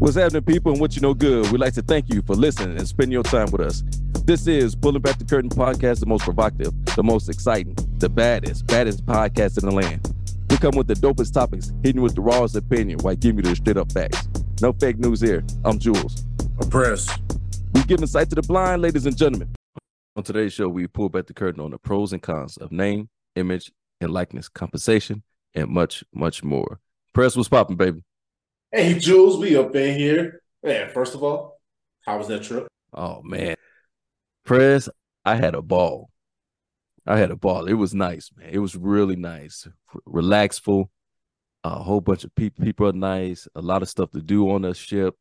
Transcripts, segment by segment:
What's happening, people, and what you know good? We'd like to thank you for listening and spending your time with us. This is Pulling Back the Curtain podcast, the most provocative, the most exciting, the baddest, baddest podcast in the land. We come with the dopest topics, hitting with the rawest opinion while giving you the straight up facts. No fake news here. I'm Jules. I'm Press. We give insight to the blind, ladies and gentlemen. On today's show, we pull back the curtain on the pros and cons of name, image, and likeness compensation, and much, much more. Press was popping, baby. Hey, Jules, we up in here. Man, first of all, how was that trip? Oh man, Press, I had a ball. I had a ball. It was nice, man. It was really nice, relaxful. A whole bunch of people. People are nice. A lot of stuff to do on the ship.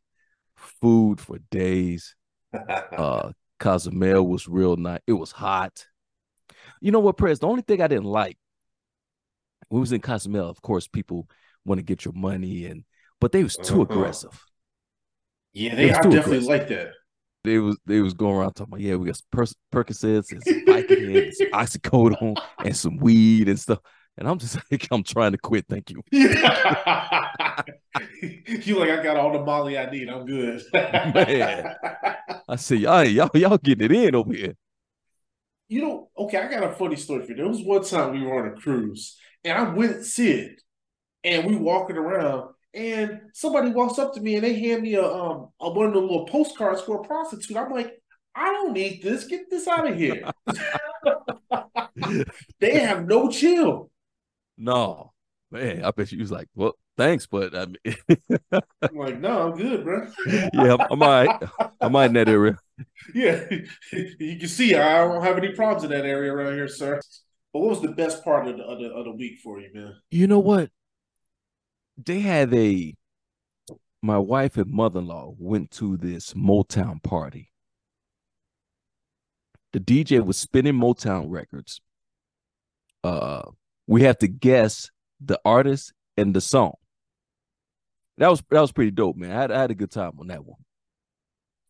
Food for days. uh, Cozumel was real nice. It was hot. You know what, Press? The only thing I didn't like, we was in Cozumel. Of course, people want to get your money and but they was too uh-huh. aggressive. Yeah, they, are definitely aggressive. like that. They was they was going around talking about yeah we got per- Percocets and some Vicodin some oxycodone and some weed and stuff. And I'm just like, I'm trying to quit. Thank you. you like, I got all the Molly I need. I'm good. Man, I see y'all, y'all, y'all getting it in over here. You know, okay, I got a funny story for you. There was one time we were on a cruise, and I went Sid, and we walking around, and somebody walks up to me and they hand me a um a, one of the little postcards for a prostitute. I'm like, I don't need this. Get this out of here. they have no chill. No, man. I bet you was like, well, thanks, but I mean, I'm like, no, I'm good, bro. yeah, I'm, I'm all right. I'm all right in that area. Yeah, you can see I don't have any problems in that area around here, sir. But what was the best part of the, of the, of the week for you, man? You know what? They had a my wife and mother-in-law went to this Motown party. The DJ was spinning Motown records. Uh we have to guess the artist and the song. That was that was pretty dope, man. I had, I had a good time on that one.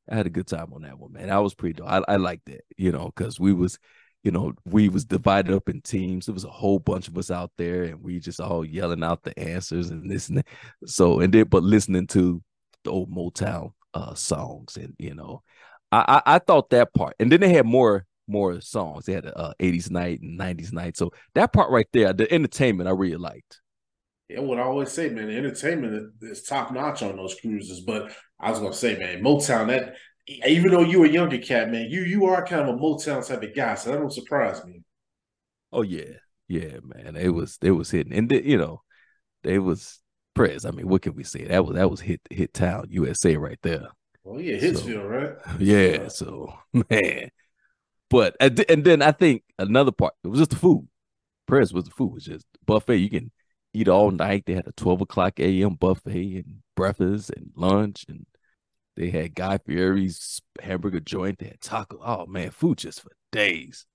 I had a good time on that one, man. That was pretty dope. I, I liked that, you know, because we was you know, we was divided up in teams. There was a whole bunch of us out there, and we just all yelling out the answers and this and that. So, and then, but listening to the old Motown uh, songs, and you know, I, I, I thought that part, and then they had more more songs. They had a uh, 80s night and 90s night. So that part right there, the entertainment, I really liked. Yeah, what I always say, man, the entertainment is top notch on those cruises. But I was gonna say, man, Motown that even though you're a younger cat, man, you you are kind of a Motown type of guy, so that don't surprise me. Oh yeah, yeah, man. It was it was hitting, and you know, they was press. I mean, what can we say? That was that was hit hit town USA right there. Oh yeah, Hitsville, so, right? Yeah. So man, but and then I think another part it was just the food. Press was the food. It was just buffet. You can eat all night. They had a twelve o'clock a.m. buffet and breakfast and lunch and they had Guy Fieri's hamburger joint. They had taco. Oh man, food just for days.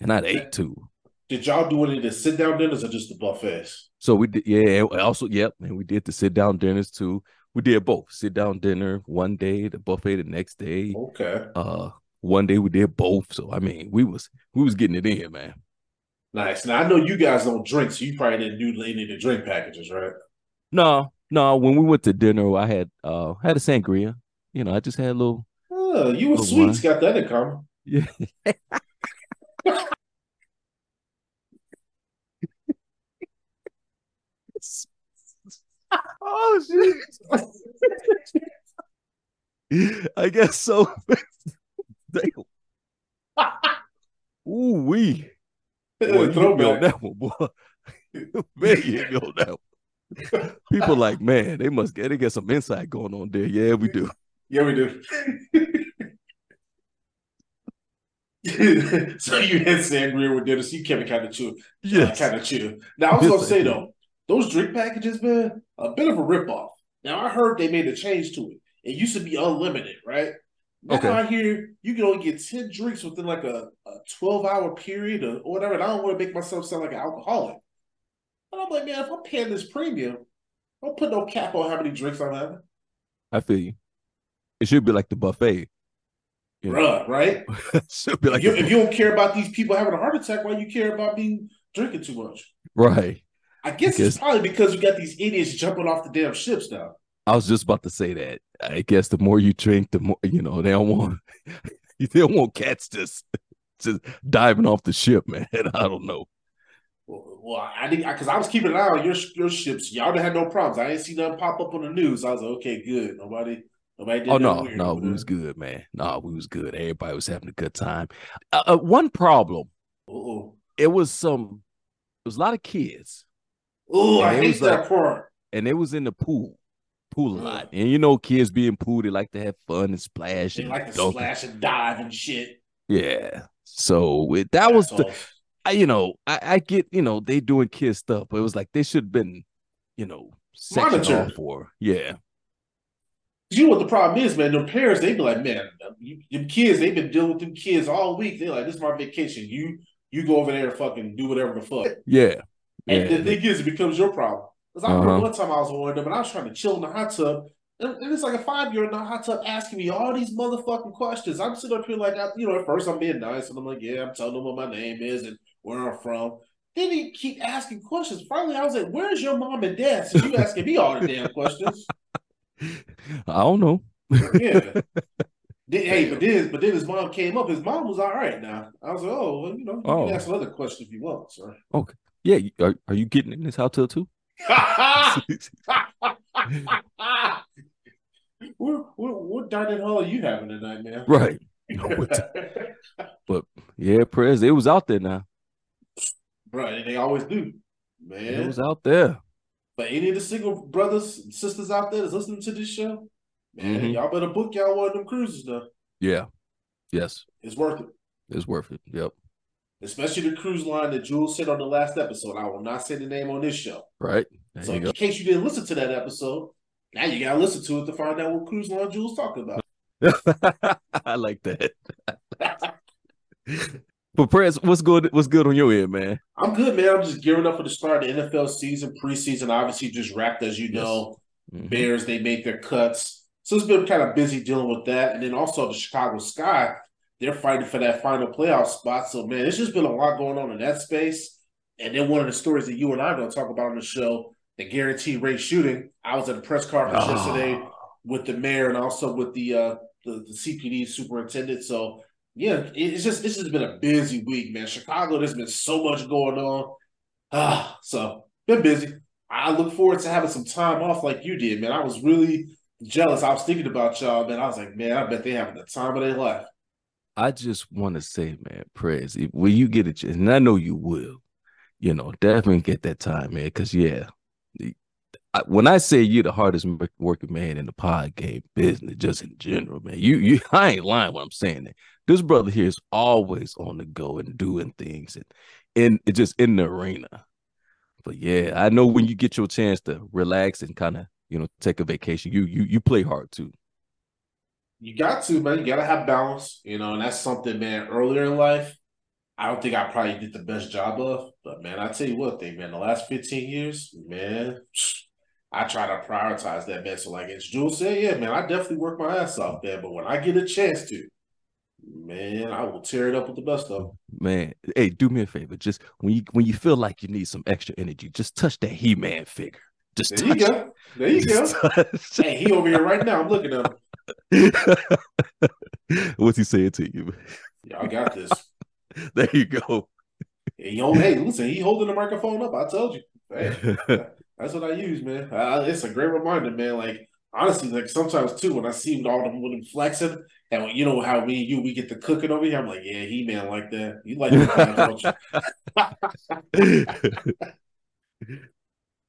And I ate too. Did y'all do any of the sit down dinners or just the buffets? So we did, yeah. Also, yep, and we did the sit down dinners too. We did both sit down dinner one day, the buffet the next day. Okay. Uh, one day we did both. So I mean, we was we was getting it in, man. Nice. Now I know you guys don't drink, so you probably didn't do any of the drink packages, right? No, no. When we went to dinner, I had uh had a sangria you know, I just had a little. Oh, you and Sweets got that in common. Yeah. oh shit! I guess so. Ooh wee. Boy, hit me on that one, boy. man, you hit me on that one. People like, man, they must get they get some insight going on there. Yeah, we do. Yeah, we do. so you had sangria with dinner, so you kept it kind of chill. Yes. kind of chill. Now I was Yes, gonna say though, those drink packages, man, a bit of a ripoff. Now I heard they made a change to it. It used to be unlimited, right? Now Okay. I hear you can only get 10 drinks within like a, a 12 hour period or whatever. And I don't want to make myself sound like an alcoholic. But I'm like, man, if I'm paying this premium, don't put no cap on how many drinks I'm having. I feel you. It should be like the buffet. You? Bruh, right? should be like if, you, if you don't care about these people having a heart attack, why you care about being drinking too much? right. I guess I it's probably because you got these idiots jumping off the damn ships now. I was just about to say that. I guess the more you drink, the more you know. They don't want they don't want cats just just diving off the ship, man. I don't know. Well, well, I didn't because I was keeping an eye on your your ships. Y'all didn't have no problems. I didn't see nothing pop up on the news. I was like, okay, good. Nobody, nobody did. Oh no, weird no, we was good, man. No, we was good. Everybody was having a good time. Uh, uh, one problem, Uh-oh. it was some, it was a lot of kids, Oh, I hate that like- part. and it was in the pool, pool a lot. And you know, kids being pool, they like to have fun and splash. They and like to splash and dive and shit. Yeah. So it, that was the. I, you know, I, I get, you know, they doing kid stuff, but it was like they should have been, you know, sectioned off for. Yeah. You know what the problem is, man? Them parents, they be like, man, you, them kids, they've been dealing with them kids all week. They're like, this is my vacation. You you go over there and fucking do whatever the fuck. Yeah. And Yeah. the thing is, it becomes your problem. Because I remember Uh-huh. one time I was on one of them and I was trying to chill in the hot tub. And, and it's like a five year old in the hot tub asking me all these motherfucking questions. I'm sitting up here like, I, you know, at first I'm being nice and I'm like, yeah, I'm telling them what my name is and where I'm from. Then he keep asking questions. Finally, I was like, where's your mom and dad? Since you asking me all the damn questions. I don't know. Yeah. Hey, but then, but then his mom came up. His mom was all right now. I was like, oh, well, you know, you Oh. can ask another question if you want, sir. Okay. Yeah. Are, are you getting in this hotel too? what, what, what dining hall are you having tonight, man? right. But yeah, Press. It was out there now. right, they always do, man. It was out there. But any of the single brothers and sisters out there that's listening to this show, man, Mhm. y'all better book y'all one of them cruises now. Yeah. Yes. It's worth it. It's worth it. Yep. Especially the cruise line that Jules said on the last episode. I will not say the name on this show. Right. There So in go. case you didn't listen to that episode, now you gotta listen to it to find out what cruise line Jules talking about. I like that. But Press, what's good? What's good on your end, man? I'm good, man. I'm just gearing up for the start of the NFL season. Preseason obviously just wrapped, as you Yes. know. Mhm. Bears, they made their cuts. So it's been kind of busy dealing with that. And then also the Chicago Sky, they're fighting for that final playoff spot. So, man, it's just been a lot going on in that space. And then one of the stories that you and I are going to talk about on the show, the guaranteed rate shooting. I was at a press conference Ah. yesterday with the mayor and also with the uh the, the CPD superintendent. So yeah, it's just it's just been a busy week, man. Chicago, there's been so much going on. Ah, so been busy. I look forward to having some time off like you did, man. I was really jealous. I was thinking about y'all, man. I was like, man, I bet they having the time of their life. I just want to say, man, if- When you get a chance, and I know you will, you know, definitely get that time, man. Because yeah, I, when I say you're the hardest working man in the pod game business, just in general, man, you you I ain't lying when I'm saying that. This brother here is always on the go and doing things and in it just in the arena. But yeah, I know when you get your chance to relax and kind of you know take a vacation, you you you play hard too. You got to, man. You gotta have balance, you know, and that's something, man. Earlier in life, I don't think I probably did the best job of. But man, I tell you what, thing, man, the last 15 years, man, I try to prioritize that, man. So, like as Jules said, yeah, man, I definitely work my ass off, man. But when I get a chance to, man, I will tear it up with the best of them. Man, hey, do me a favor. Just when you when you feel like you need some extra energy, just touch that He Man figure. Just There you go. There you go. Touch Hey, he over here right now. I'm looking at him. What's he saying to you? Y'all got this. There you go. Hey, yo, hey, listen, he holding the microphone up. I told you. Hey, that's what I use, man. Uh, it's a great reminder, man. Like honestly, like sometimes too, when I see all them women flexing, and you know how we you we get the cooking over here, I'm like, yeah, he man like that. You like that,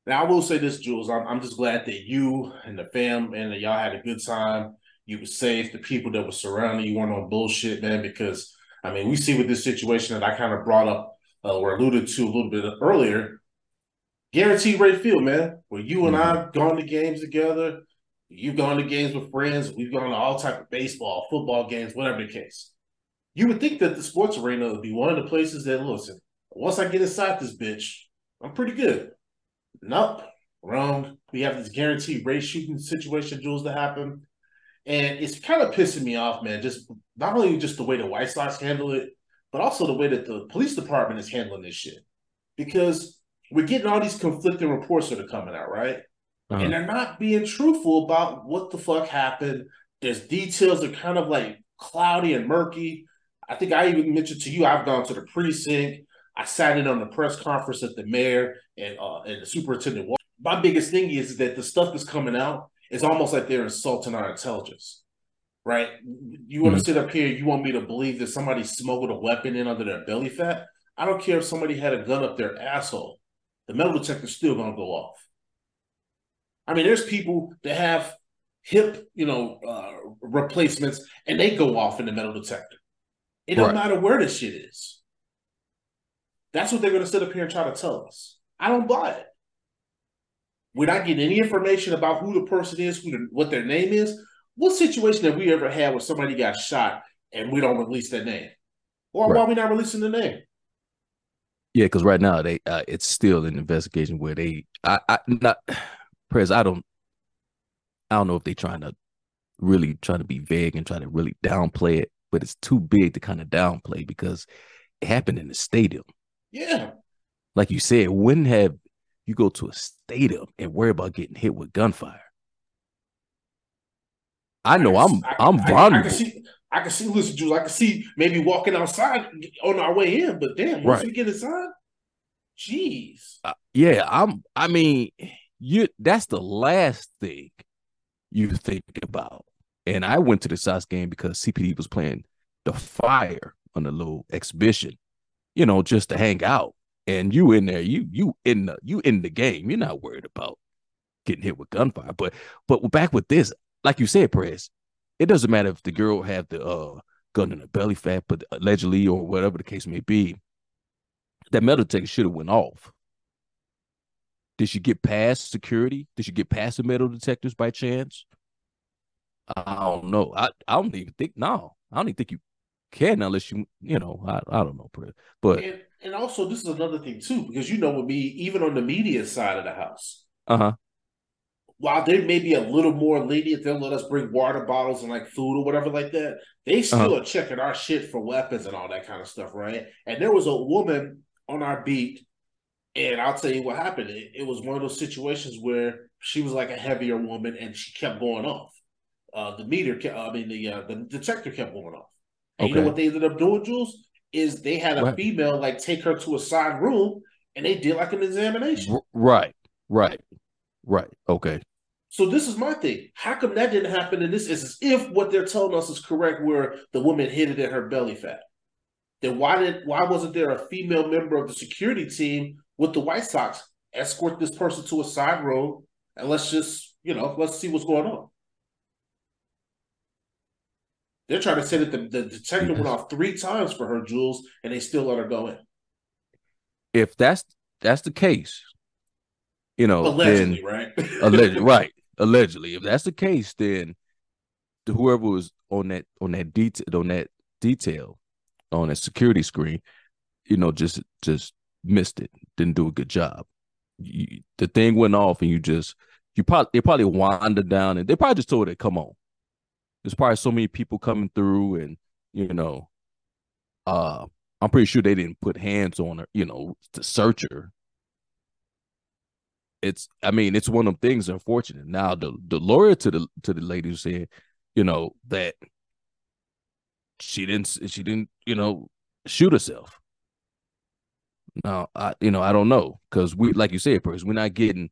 Now I will say this, Jules. I'm, I'm just glad that you and the fam and y'all had a good time. You were safe. The people that were surrounding you weren't on bullshit, man. Because I mean, we see with this situation that I kind of brought up uh, or alluded to a little bit earlier. Guaranteed rate field, man. Where you and mm-hmm. I've gone to games together. You've gone to games with friends. We've gone to all type of baseball, football games, whatever the case. You would think that the sports arena would be one of the places that listen. Once I get inside this bitch, I'm pretty good. Nope, wrong. We have this guaranteed rate shooting situation, Jules, to happen. And it's kind of pissing me off, man. Just not only just the way the White Sox handle it, but also the way that the police department is handling this shit. Because we're getting all these conflicting reports that are coming out, right? Uh-huh. And they're not being truthful about what the fuck happened. There's details that are kind of like cloudy and murky. I think I even mentioned to you, I've gone to the precinct. I sat in on the press conference at the mayor and uh, and the superintendent. My biggest thing is that the stuff that's coming out is almost like they're insulting our intelligence, right? You want to mm-hmm. sit up here, you want me to believe that somebody smuggled a weapon in under their belly fat? I don't care if somebody had a gun up their asshole. The metal detector's still going to go off. I mean, there's people that have hip, you know, uh, replacements, and they go off in the metal detector. It don't matter where the shit is. That's what they're going to sit up here and try to tell us. I don't buy it. We're not getting any information about who the person is, who the, what their name is. What situation have we ever had where somebody got shot and we don't release their name? Or right. why are we not releasing the name? Yeah, because right now they uh, it's still an investigation where they I, I not press I don't I don't know if they're trying to really trying to be vague and try to really downplay it, but it's too big to kind of downplay because it happened in the stadium. Yeah. Like you said, when have you go to a stadium and worry about getting hit with gunfire? I know I am I'm, I'm vulnerable. I, I, can see, I can see, listen, Jules, I can see maybe walking outside on our way in, but damn, once right. we get inside, jeez. Uh, yeah, I'm. I mean, you. That's the last thing you think about. And I went to the Sox game because CPD was playing the fire on the little exhibition, you know, just to hang out. And you in there, you you in the you in the game. You're not worried about getting hit with gunfire. But but back with this, like you said, Press, it doesn't matter if the girl had the uh, gun in her belly fat, but allegedly or whatever the case may be, that metal detector should have went off. Did she get past security? Did she get past the metal detectors by chance? I don't know. I, I don't even think no. I don't even think you can unless you you know I, I don't know but and, and also this is another thing too because you know with me even on the media side of the house uh-huh while they may be a little more lenient they'll let us bring water bottles and like food or whatever like that they uh-huh. still uh-huh. are checking our shit for weapons and all that kind of stuff right and there was a woman on our beat and I'll tell you what happened. It, it was one of those situations where she was like a heavier woman and she kept going off. Uh, the meter, I mean, the uh, the detector kept going off. And okay. you know what they ended up doing, Jules? Is they had a what? female like take her to a side room and they did like an examination. Right, right, right. Okay. So this is my thing. How come that didn't happen in this instance? If what they're telling us is correct, where the woman hid it in her belly fat, then why did why wasn't there a female member of the security team with the White Sox escort this person to a side road and let's just you know let's see what's going on? They're trying to say that the, the detective went off three times for her, Jules, and they still let her go in. If that's that's the case, you know, allegedly, then, right? allegedly, right? Allegedly, if that's the case, then whoever was on that on that detail on that detail on that security screen, you know, just just missed it, didn't do a good job. You, the thing went off, and you just you probably they probably wandered down, and they probably just told it, "Come on." there's probably so many people coming through and you know uh i'm pretty sure they didn't put hands on her you know to search her it's i mean it's one of them things unfortunate now the the lawyer to the to the lady who said you know that she didn't she didn't you know shoot herself now i you know i don't know because we like you said first we're not getting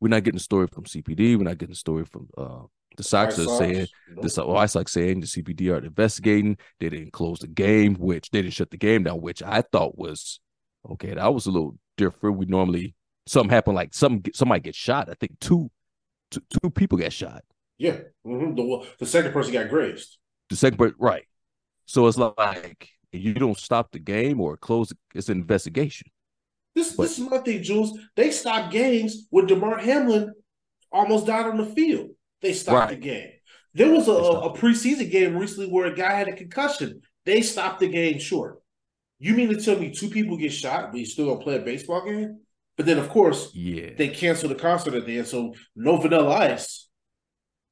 we're not getting a story from CPD. We're not getting a story from uh, the Sox are saying the So- White Sox saying the CPD are investigating. They didn't close the game, which they didn't shut the game down, which I thought was okay. That was a little different. We normally something happened, like some somebody gets shot. I think two two, two people got shot. Yeah. hmm The, the second person got grazed. The second part, right? So it's like you don't stop the game or close. It's an investigation. This But- this is my thing, Jules. They stopped games when Damar Hamlin almost died on the field. They stopped the game. There was a, They a, stopped a preseason game recently where a guy had a concussion. They stopped the game short. You mean to tell me two people get shot, but you still gonna play a baseball game? But then, of course, Yeah, they canceled the concert at the end, so no Vanilla Ice.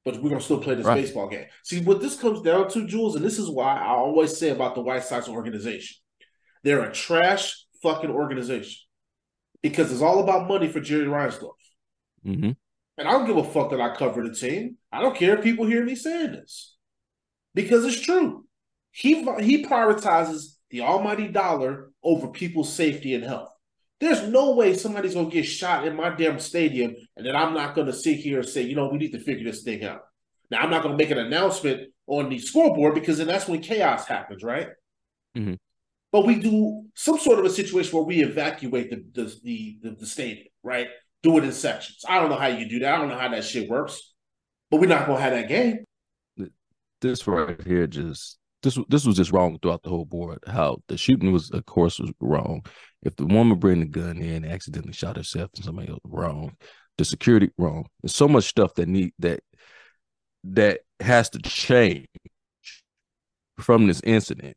But we're gonna still play this Right. baseball game. See what this comes down to, Jules, and this is why I always say about the White Sox organization. They're a trash fucking organization. Because it's all about money for Jerry Reinsdorf. hmm And I don't give a fuck that I cover the team. I don't care if people hear me saying this. Because it's true. He he prioritizes the almighty dollar over people's safety and health. There's no way somebody's gonna get shot in my damn stadium and then I'm not gonna sit here and say, you know, we need to figure this thing out. Now I'm not gonna make an announcement on the scoreboard because then that's when chaos happens, right? Mhm. But we do some sort of a situation where we evacuate the the, the the the stadium, right? Do it in sections. I don't know how you do that. I don't know how that shit works. But we're not gonna have that game. this right here just this this was just wrong throughout the whole board. How the shooting was, of course, was wrong. If the woman bring the gun in accidentally shot herself and somebody else, wrong. The security wrong. There's so much stuff that need that that has to change from this incident.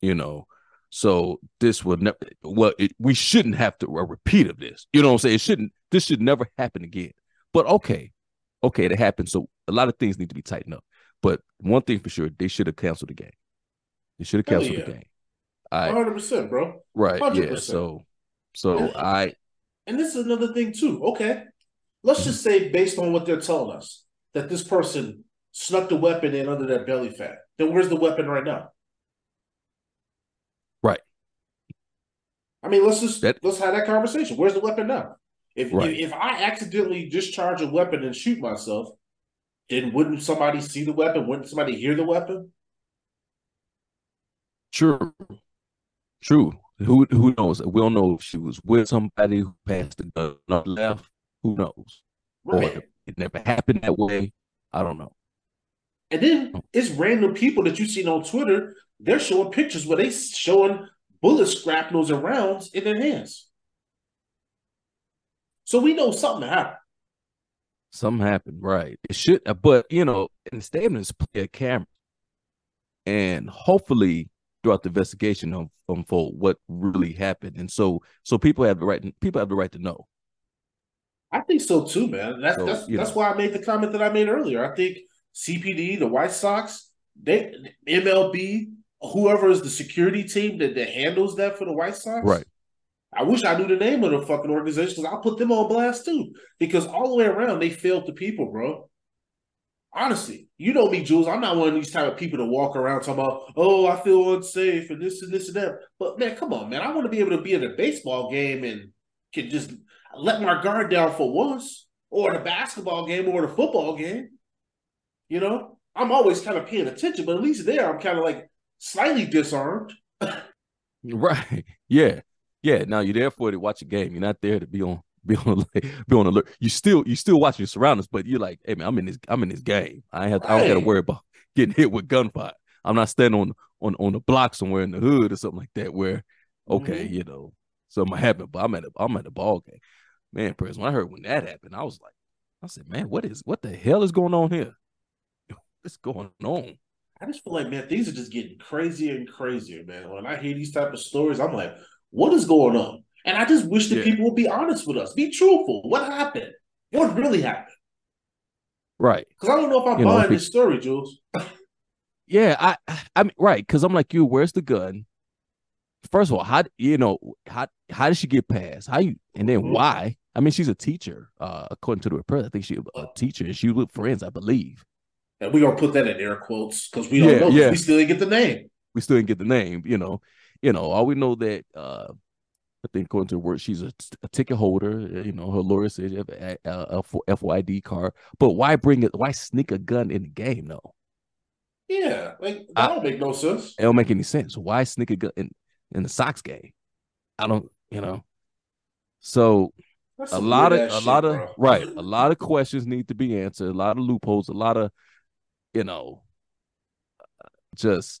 You know, so this would never. Well, it, we shouldn't have to a repeat of this. You know what I'm saying? It shouldn't. This should never happen again. But okay, okay, it happened. So a lot of things need to be tightened up. But one thing for sure, they should have canceled the game. They should have canceled yeah. the game. I 100%, bro. right, yeah. 100%. So, so I And this is another thing too. Okay, let's just say based on what they're telling us that this person snuck the weapon in under their belly fat. Then where's the weapon right now? Right. I mean, let's just That- let's have that conversation. Where's the weapon now? If, Right. if if I accidentally discharge a weapon and shoot myself, then wouldn't somebody see the weapon? Wouldn't somebody hear the weapon? true, true. Who who knows? We don't know if she was with somebody who passed the gun or left. Who knows? Or it never happened that way. I don't know. And then it's random people that you've seen on Twitter. They're showing pictures where they showing bullet scrapnels and rounds in their hands. So we know something happened. Something happened, right? It should, uh, but you know, in the statement is play a camera, and hopefully throughout the investigation um, um, unfold what really happened, and so so people have the right people have the right to know. I think so too, man. That's So, that's know. why I made the comment that I made earlier. I think CPD, the White Sox, they MLB, whoever is the security team that, that handles that for the White Sox. Right. I wish I knew the name of the fucking organization because I'll put them on blast too. Because all the way around, they failed the people, bro. Honestly, you know me, Jules. I'm not one of these type of people to walk around talking about, oh, I feel unsafe and this and this and that. But man, come on, man. I want to be able to be at a baseball game and can just let my guard down for once, or the basketball game or the football game. You know, I'm always kind of paying attention, but at least there I'm kind of like slightly disarmed. Right. Yeah. Yeah. Now you're there for it to watch a game. You're not there to be on be on be on alert. You still you still watching your surroundings, but you're like, hey man, I'm in this I'm in this game. I have I don't gotta worry about getting hit with gunfire. I'm not standing on on on the block somewhere in the hood or something like that where okay, Mhm. you know, something happened, but I'm at a I'm at a ball game. Man, Press, when I heard when that happened, I was like, I said, man, what is what the hell is going on here? What's going on? I just feel like, man, things are just getting crazier and crazier, man. When I hear these type of stories, I'm like, what is going on? And I just wish that Yeah. people would be honest with us, be truthful. What happened? What really happened? Right. Because I don't know if I'm You buying it- this story, Jules. Yeah, I I mean right, because I'm like you, where's the gun? First of all, how you know how how did she get past? How you and then Mhm. why? I mean, she's a teacher, uh, according to the report. I think she's a teacher and she with friends, I believe. And we're gonna put that in air quotes because we don't Yeah, know. yeah. We still didn't get the name. We still didn't get the name, you know. You know, all we know that uh I think according to the word, she's a, a, ticket holder. You know, her lawyer says you have a, a, a FOID card. But why bring it? Why sneak a gun in the game though? Yeah, like that I, don't make no sense. It don't make any sense. Why sneak a gun in in the Sox game? I don't, you know. So a lot of a shit, lot of bro. right, a lot of questions need to be answered. A lot of loopholes. A lot of, you know, just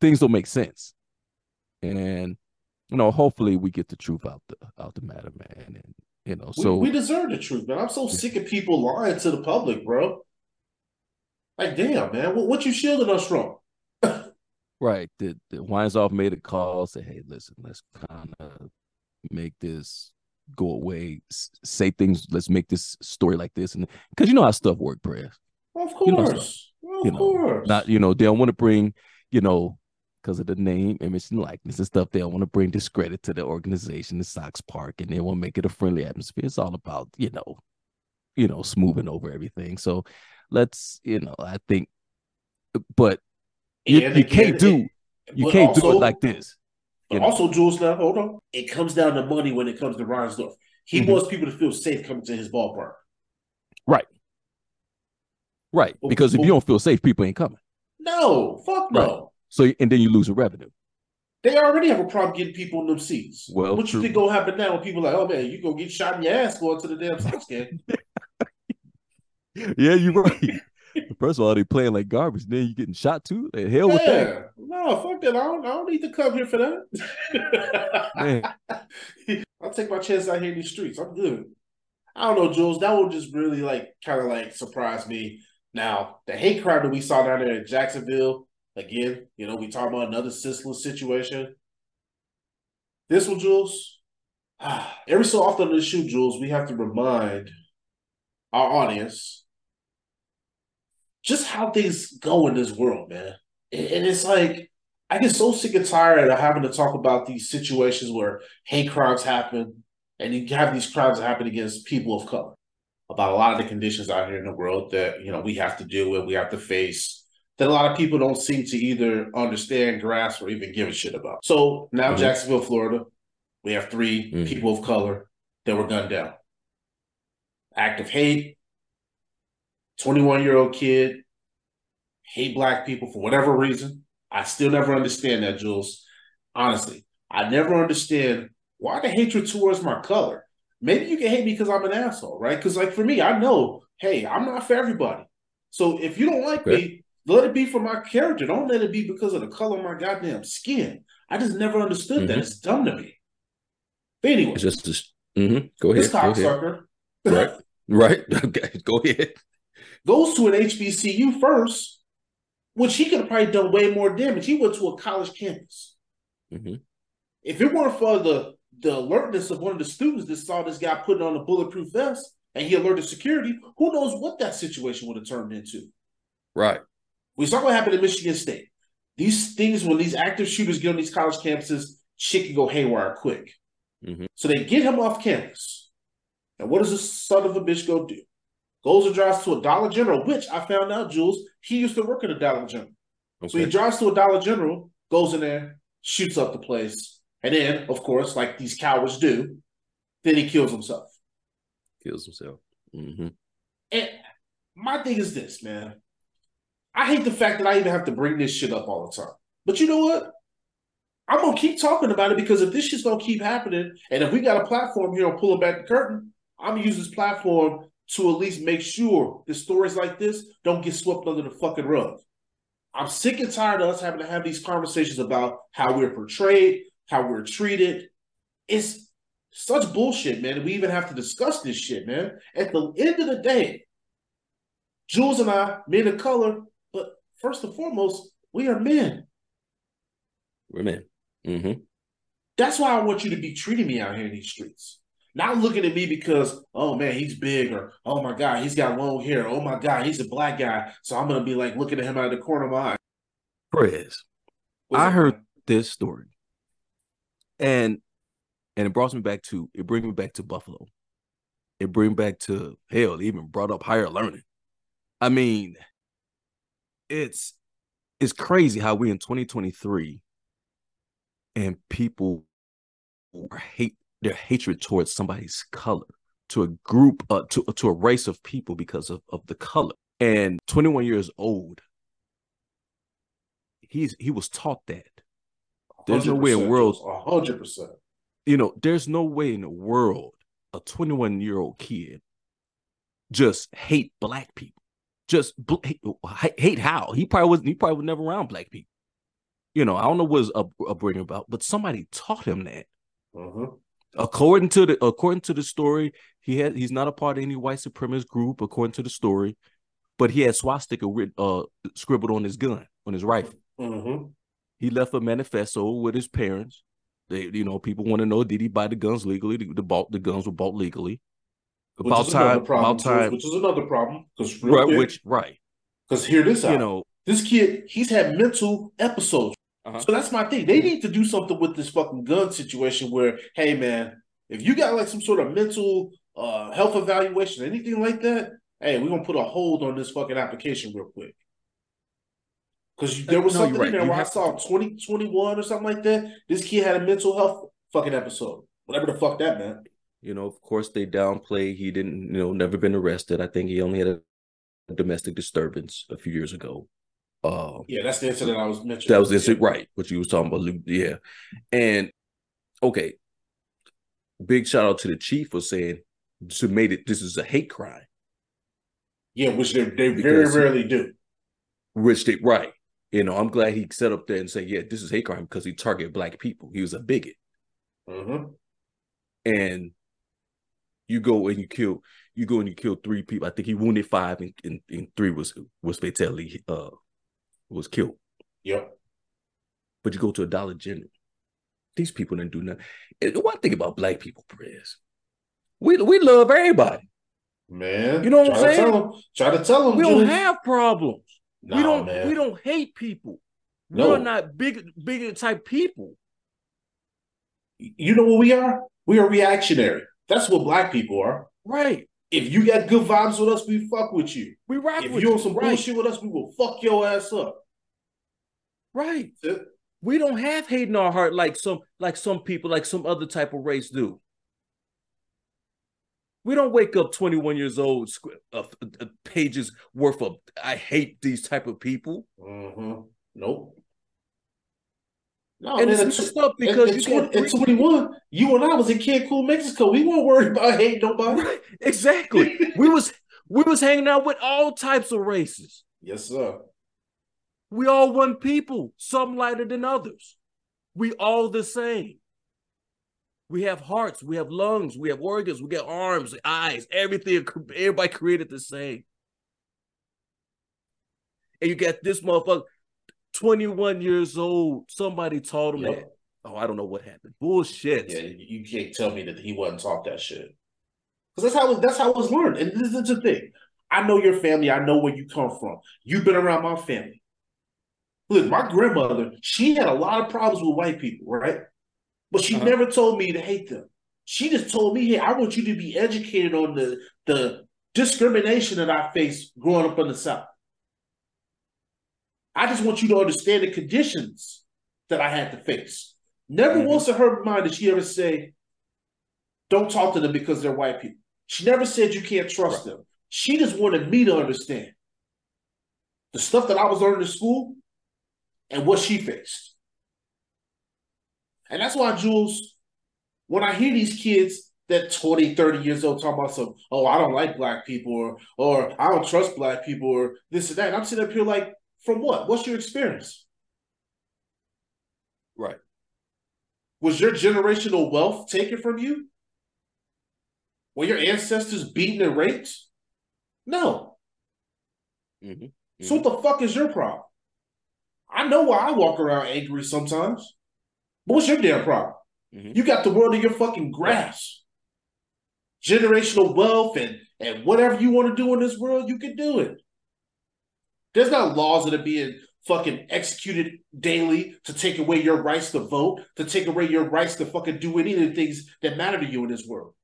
things don't make sense. And you know, hopefully we get the truth out the out the matter, man. And you know, so we, we deserve the truth, man. I'm so sick of people lying to the public, bro. Like, damn, man, what, what you shielding us from? right. The the Reinsdorf made a call, say, hey, listen, let's kind of make this go away, say things, let's make this story like this. And because you know how stuff work, press. Of course. You know, of you know, course. Not, you know, they don't want to bring, you know, because of the name, image, and likeness and stuff. They don't want to bring discredit to the organization, the Sox Park, and they want to make it a friendly atmosphere. It's all about, you know, you know, smoothing over everything. So let's, you know, I think, but you, you again, can't do, it, you can't also, do it like this. But know? also, Jules, now hold on. It comes down to money when it comes to Reinsdorf. He mm-hmm. wants people to feel safe coming to his ballpark. Right. Right. Because if you don't feel safe, people ain't coming. No, fuck no. Right. So and then you lose a revenue. They already have a problem getting people in them seats. Well, what true. you think gonna happen now when people like, oh man, you gonna get shot in your ass going to the damn Sox game? yeah, you're right. First of all, they playing like garbage. Then you getting shot too. Like, hell yeah. with that. No, fuck that. I don't, I don't need to come here for that. I'll take my chance out here in these streets. I'm good. I don't know, Jules. That would just really like kind of like surprise me. Now, the hate crime that we saw down there in Jacksonville, again, you know, we talk about another senseless situation. This one, Jules, ah, every so often in the shoot, Jules, we have to remind our audience just how things go in this world, man. And it's like I get so sick and tired of having to talk about these situations where hate crimes happen, and you have these crimes that happen against people of color. About a lot of the conditions out here in the world that you know we have to deal with, we have to face, that a lot of people don't seem to either understand, grasp, or even give a shit about. So now, mm-hmm. Jacksonville, Florida, we have 3 mm-hmm. people of color that were gunned down. Act of hate, 21 year old kid, hate black people for whatever reason. I still never understand that, Jules. Honestly, I never understand why the hatred towards my color. Maybe you can hate me because I'm an asshole, right? Because, like, for me, I know, hey, I'm not for everybody. So if you don't like okay. me, let it be for my character. Don't let it be because of the color of my goddamn skin. I just never understood mm-hmm. that. It's dumb to me. But anyway, it's just, just mm-hmm. go ahead. This cocksucker. Right. right. Okay. Go ahead goes to an HBCU first, which he could have probably done way more damage. He went to a college campus. Mm-hmm. If it weren't for the the alertness of one of the students that saw this guy putting on a bulletproof vest and he alerted security, who knows what that situation would have turned into? Right. We saw what happened in Michigan State. These things, when these active shooters get on these college campuses, shit can go haywire quick. Mm-hmm. So they get him off campus. And what does this son of a bitch go do? goes and drives to a Dollar General, which I found out, Jules, he used to work at a Dollar General. Okay. So he drives to a Dollar General, goes in there, shoots up the place, and then, of course, like these cowards do, then he kills himself. Kills himself. Mm-hmm. And my thing is this, man. I hate the fact that I even have to bring this shit up all the time. But you know what? I'm gonna keep talking about it because if this shit's gonna keep happening, and if we got a platform here on pulling back the curtain, I'm gonna use this platform to at least make sure the stories like this don't get swept under the fucking rug. I'm sick and tired of us having to have these conversations about how we're portrayed, how we're treated. It's such bullshit, man. We even have to discuss this shit, man. At the end of the day, Jules and I, men of color, first and foremost, we are men. We're men. Mm-hmm. That's why I want you to be treating me out here in these streets. Not looking at me because, oh man, he's big, or oh my God, he's got long hair. Oh my God, he's a black guy. So I'm gonna be like looking at him out of the corner of my eye. Press, I heard this story. And and it brought me back to it brings me back to Buffalo. It bring back to hell, even brought up higher learning. I mean, it's it's crazy how we in 2023 and people hate their hatred towards somebody's color, to a group, uh, to to a race of people because of of the color. And 21 years old, he's he was taught that. There's no way in the world, hundred percent. You know, there's no way in the world a 21 year old kid just hate black people. Just hate, how he probably was. He probably was never around black people. You know, I don't know what his up, upbringing about, but somebody taught him that. Uh-huh. According to the according to the story, he had he's not a part of any white supremacist group. According to the story, but he had swastika written, uh, scribbled on his gun on his rifle. Mm-hmm. He left a manifesto with his parents. They, you know, people want to know did he buy the guns legally? The, the bought the guns were bought legally. About time, problem, about time, which is another problem because right, which right, because hear this out. You know, this kid, he's had mental episodes. Uh-huh. So that's my thing. They need to do something with this fucking gun situation. Where, hey man, if you got like some sort of mental uh, health evaluation, anything like that, hey, we're gonna put a hold on this fucking application real quick. Because there was no, something right. in there you where I saw to... 2021 or something like that. This kid had a mental health fucking episode. Whatever the fuck that meant. You know, of course they downplay he didn't, you know, never been arrested. I think he only had a domestic disturbance a few years ago. Uh, yeah, that's the incident I was mentioning. That was the incident, right? What you was talking about, yeah. And okay, big shout out to the chief for saying to made it. This is a hate crime. Yeah, which they they very rarely do. Which they right. You know, I'm glad he set up there and said, "Yeah, this is hate crime" because he targeted black people. He was a bigot. Mm-hmm. And you go and you kill, you go and you kill three people. I think he wounded five, and, and, and three was was fatally uh was killed. Yep. But you go to a Dollar General. These people didn't do nothing. And one thing about black people, Press, we we love everybody. Man, you know what I'm saying? Them, try to tell them we don't have problems. Nah, we don't. Man. We don't hate people. No. We're not big, big type people. You know what we are? We are reactionary. That's what black people are. Right. If you got good vibes with us, we fuck with you. We rock if with you. If you on some right. bullshit with us, we will fuck your ass up. Right. We don't have hate in our heart like some like some people, like some other type of race do. We don't wake up 21 years old, uh, uh, pages worth of I hate these type of people. Mm-hmm. Nope. No, and man, it's messed up because at, you at 21, you and I was in Cancun, Mexico. We weren't worried about hating nobody. Right. Exactly. we was we was hanging out with all types of races. Yes, sir. We all one people, some lighter than others. We all the same. We have hearts, we have lungs, we have organs, we get arms, eyes, everything. Everybody created the same. And you got this motherfucker, 21 years old. Somebody told him yep. that. Oh, I don't know what happened. Bullshit. Yeah, you can't tell me that he wasn't taught that shit. Because that's how it, that's how it was learned. And this is the thing. I know your family. I know where you come from. You've been around my family. Look, my grandmother, she had a lot of problems with white people, right? But she uh-huh. never told me to hate them. She just told me, hey, I want you to be educated on the, the discrimination that I faced growing up in the South. I just want you to understand the conditions that I had to face. Never mm-hmm. once in her mind did she ever say, don't talk to them because they're white people. She never said you can't trust right. them. She just wanted me to understand the stuff that I was learning in school and what she faced. And that's why, Jules, when I hear these kids that 20, 30 years old talking about some, oh, I don't like black people or or I don't trust black people or this and that. And I'm sitting up here like, from what? What's your experience? Right. Was your generational wealth taken from you? Were your ancestors beaten and raped? No. Mm-hmm. Mm-hmm. So what the fuck is your problem? I know why I walk around angry sometimes. But what's your damn problem? Mm-hmm. You got the world in your fucking grasp. Generational wealth and, and whatever you want to do in this world, you can do it. There's not laws that are being fucking executed daily to take away your rights to vote, to take away your rights to fucking do any of the things that matter to you in this world.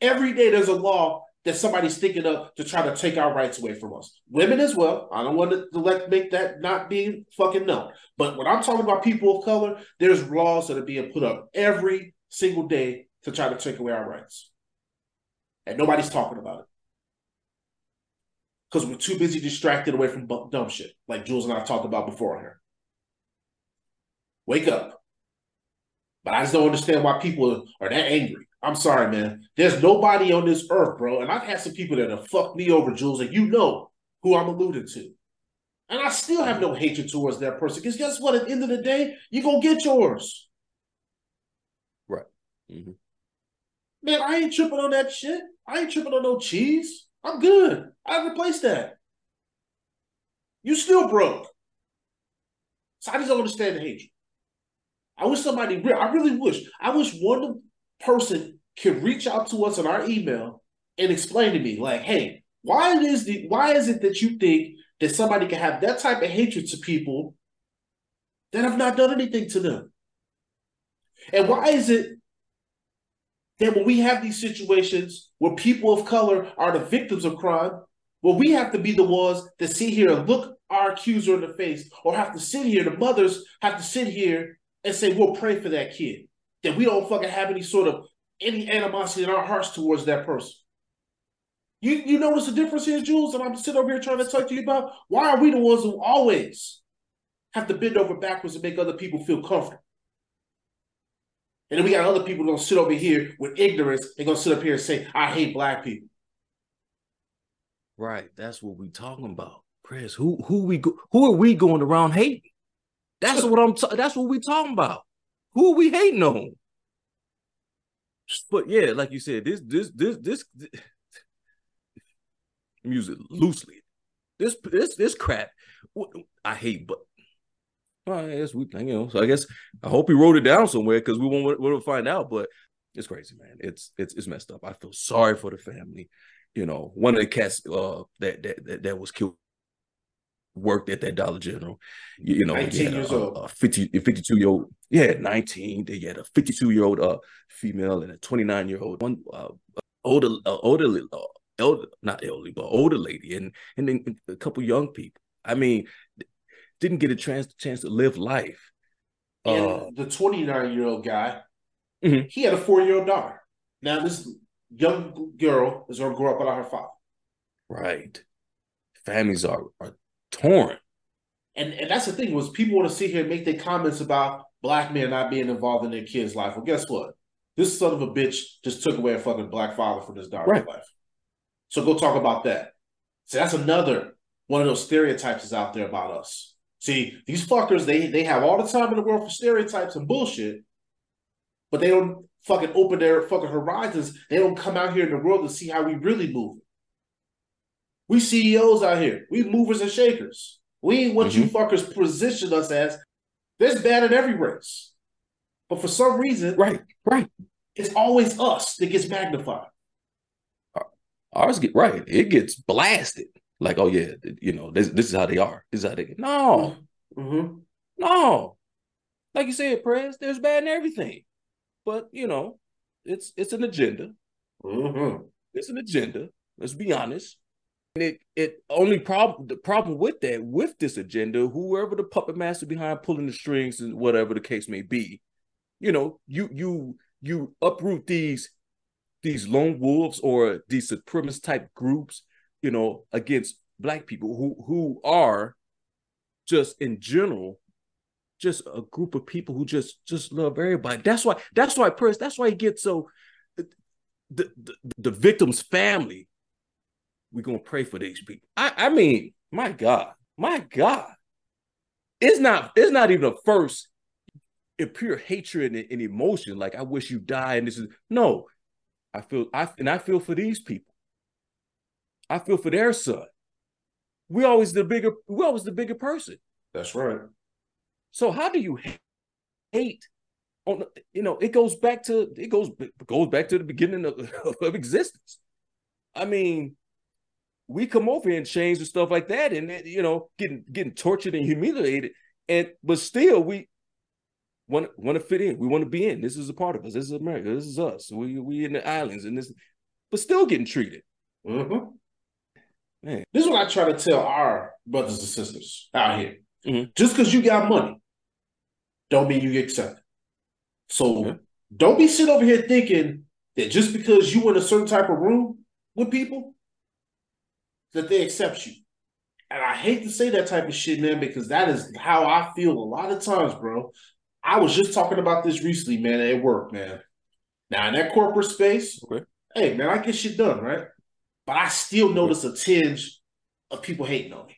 Every day there's a law that somebody's thinking of to try to take our rights away from us. Women as well. I don't want to let make that not be fucking known. But when I'm talking about people of color, there's laws that are being put up every single day to try to take away our rights. And nobody's talking about it. Because we're too busy distracted away from dumb shit, like Jules and I talked about before here. Wake up. But I just don't understand why people are that angry. I'm sorry, man. There's nobody on this earth, bro. And I've had some people that have fucked me over, Jules, and you know who I'm alluding to. And I still have no hatred towards that person. Because guess what? At the end of the day, you're going to get yours. Right. Mm-hmm. Man, I ain't tripping on that shit. I ain't tripping on no cheese. I'm good. I replaced that. You still broke. So I just don't understand the hatred. I wish somebody, I really wish, I wish one person could reach out to us on our email and explain to me, like, hey, why it is the why is it that you think that somebody can have that type of hatred to people that have not done anything to them? And why is it that when we have these situations where people of color are the victims of crime, well, we have to be the ones that sit here and look our accuser in the face, or have to sit here, the mothers have to sit here and say, we'll pray for that kid that we don't fucking have any sort of any animosity in our hearts towards that person. You you notice the difference here, Jules, and I'm sitting over here trying to talk to you about why are we the ones who always have to bend over backwards and make other people feel comfortable? And then we got other people gonna sit over here with ignorance. They're gonna sit up here and say, I hate black people. Right. That's what we talking about. Chris, who who we go, who are we going around hating? That's what I'm. Ta- that's what we talking about. Who we hating on? But yeah, like you said, this this this this, this music loosely. This this this crap. I hate, but well, I guess we you know. So I guess I hope he wrote it down somewhere because we won't want to find out. But it's crazy, man. It's it's it's messed up. I feel sorry for the family. You know, one of the cats uh, that, that that that was killed worked at that Dollar General. You, you know, 19 years a, old. A 50, 52 year old, yeah, 19. They had a 52 year old uh, female and a 29 year old, one uh, older, uh, older, uh, elder, not elderly, but older lady, and and then a couple young people. I mean, didn't get a chance chance to live life. And uh, the 29 year old guy, mm-hmm. he had a four year old daughter. Now this young girl is going to grow up without her father. Right. Families are are torn. And and that's the thing was people want to sit here and make their comments about black men not being involved in their kids' life. Well, guess what? This son of a bitch just took away a fucking black father from his daughter's right. life. So go talk about that. So that's another one of those stereotypes is out there about us. See, these fuckers, they they have all the time in the world for stereotypes and bullshit, but they don't fucking open their fucking horizons. They don't come out here in the world to see how we really move. We CEOs out here. We movers and shakers. We ain't what mm-hmm. you fuckers position us as. There's bad in every race. But for some reason, right, right, it's always us that gets magnified. Ours get right. It gets blasted. Like, oh yeah, you know, this this is how they are. This is how they get. No, mm-hmm. no. Like you said, Press, there's bad in everything. But you know, it's it's an agenda. Mm-hmm. It's an agenda. Let's be honest And it it only problem the problem with that with this agenda, whoever the puppet master behind pulling the strings and whatever the case may be, you know, you you you uproot these these lone wolves or these supremacist type groups, you know, against black people who who are just in general just a group of people who just just love everybody. That's why that's why Prince, that's why he gets so the, the, the victim's family we're gonna pray for these people. I, I mean, my God, my God. It's not, it's not even a first in pure hatred and, and, emotion, like I wish you die, and this is no. I feel I and I feel for these people. I feel for their son. We always the bigger, we always the bigger person. That's right. So how do you hate on you know it goes back to it goes goes back to the beginning of, of existence. I mean, we come over here and change and stuff like that, and you know, getting getting tortured and humiliated, and but still we want want to fit in. We want to be in. This is a part of us. This is America. This is us. We we in the islands, and this, but still getting treated. Mm-hmm. Man. This is what I try to tell our brothers and sisters out here. Mhm. Just because you got money, don't mean you get accepted. So don't be sitting over here thinking that just because you in a certain type of room with people, that they accept you. And I hate to say that type of shit, man, because that is how I feel a lot of times, bro. I was just talking about this recently, man, at work, man. Now in that corporate space, Okay. hey man, I get shit done, right? But I still notice a tinge of people hating on me.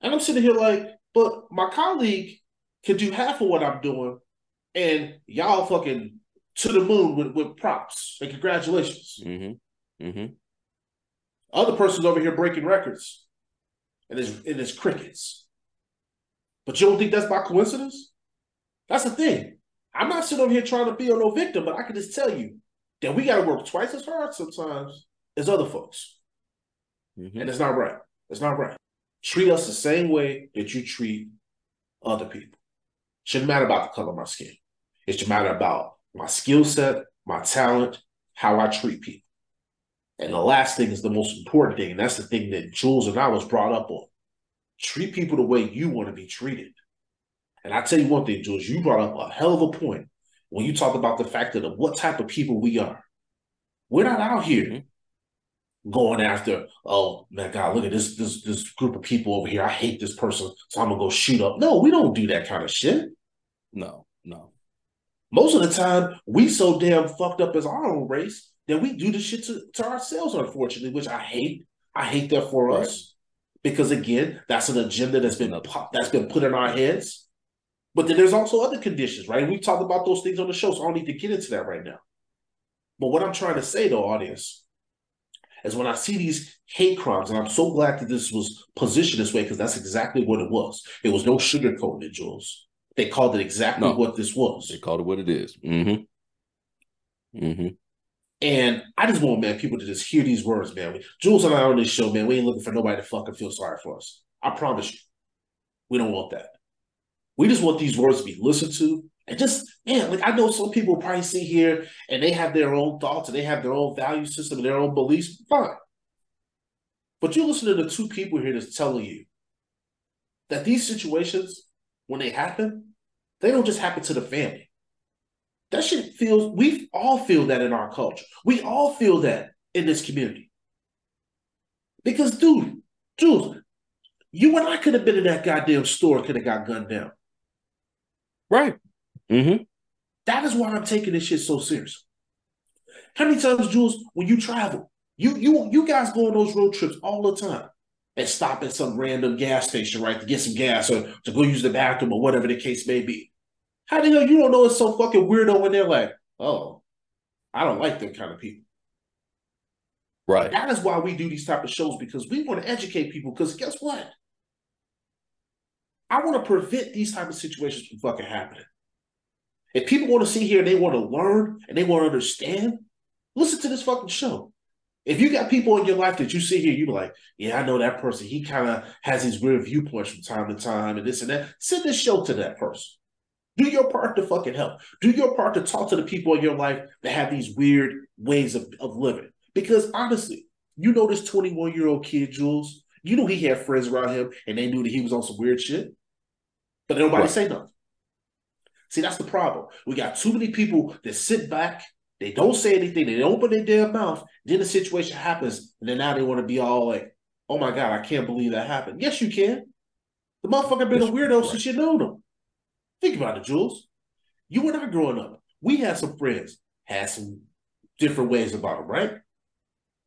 And I'm sitting here like, but my colleague can do half of what I'm doing, and y'all fucking to the moon with, with props and congratulations. Mm-hmm. Mm-hmm. Other person's over here breaking records, and it's and it's crickets. But you don't think that's by coincidence? That's the thing. I'm not sitting over here trying to be a no victim, but I can just tell you that we got to work twice as hard sometimes as other folks, Mm-hmm. and it's not right. It's not right. Treat us the same way that you treat other people. Shouldn't matter about the color of my skin. It should matter about my skill set, my talent, how I treat people. And the last thing is the most important thing, and that's the thing that Jules and I was brought up on. Treat people the way you want to be treated. And I tell you one thing, Jules, you brought up a hell of a point when you talk about the fact that of what type of people we are. We're not out here mm-hmm. Going after, oh my God, look at this this this group of people over here. I hate this person, so I'm gonna go shoot up. No, we don't do that kind of shit. No, no. Most of the time, we so damn fucked up as our own race that we do the shit to, to ourselves, unfortunately, which I hate. I hate that for Right. us. Because again, that's an agenda that's been pop, that's been put in our heads. But then there's also other conditions, right? We've talked about those things on the show, so I don't need to get into that right now. But what I'm trying to say, though, audience, is when I see these hate crimes, and I'm so glad that this was positioned this way because that's exactly what it was. It was no sugarcoating it, Jules. They called it exactly No. what this was. They called it what it is. Mm-hmm. Mm-hmm. And I just want, man, people to just hear these words, man. Jules and I on this show, man, we ain't looking for nobody to fucking feel sorry for us. I promise you. We don't want that. We just want these words to be listened to. And just, man, like I know some people probably sit here and they have their own thoughts and they have their own value system and their own beliefs. Fine. But you listen to the two people here that's telling you that these situations, when they happen, they don't just happen to the family. That shit feels, we all feel that in our culture. We all feel that in this community. Because, dude, dude, you and I could have been in that goddamn store, could have got gunned down. Right. Mm-hmm. That is why I'm taking this shit so serious. How many times, Jules, when you travel, you you you guys go on those road trips all the time and stop at some random gas station, right, to get some gas or to go use the bathroom or whatever the case may be. How the hell you don't know it's so fucking weirdo when they're like, oh, I don't like them kind of people. Right. That is why we do these type of shows because we want to educate people. Because guess what? I want to prevent these type of situations from fucking happening. If people want to see here and they want to learn and they want to understand, listen to this fucking show. If you got people in your life that you see here, you be like, yeah, I know that person. He kind of has these weird viewpoints from time to time and this and that. Send this show to that person. Do your part to fucking help. Do your part to talk to the people in your life that have these weird ways of, of living. Because honestly, you know this 21 year old kid, Jules, you know he had friends around him and they knew that he was on some weird shit. But nobody Right. say nothing. See, that's the problem. We got too many people that sit back, they don't say anything, they don't open their damn mouth. Then the situation happens, and then now they want to be all like, oh my God, I can't believe that happened. Yes, you can. The motherfucker been a weirdo right. since you know them. Think about it, Jules. You and I growing up, we had some friends, had some different ways about them, right?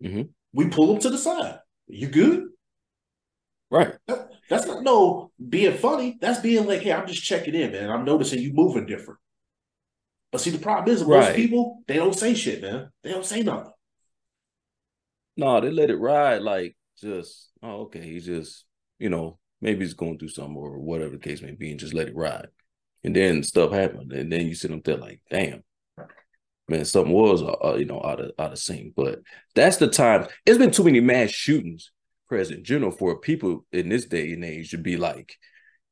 Mhm. We pull them to the side. You good? Right. That's not no being funny. That's being like, hey, I'm just checking in, man. I'm noticing you moving different. But see, the problem is, most Right. people they don't say shit, man. They don't say nothing. No, they let it ride like just, oh, okay, he's just, you know, maybe he's going through something or whatever the case may be, and just let it ride. And then stuff happened, and then you sit up there like, damn, man, something was, uh, uh, you know, out of out of sync. But that's the time. It's been too many mass shootings, present in general, for people in this day and age to be like,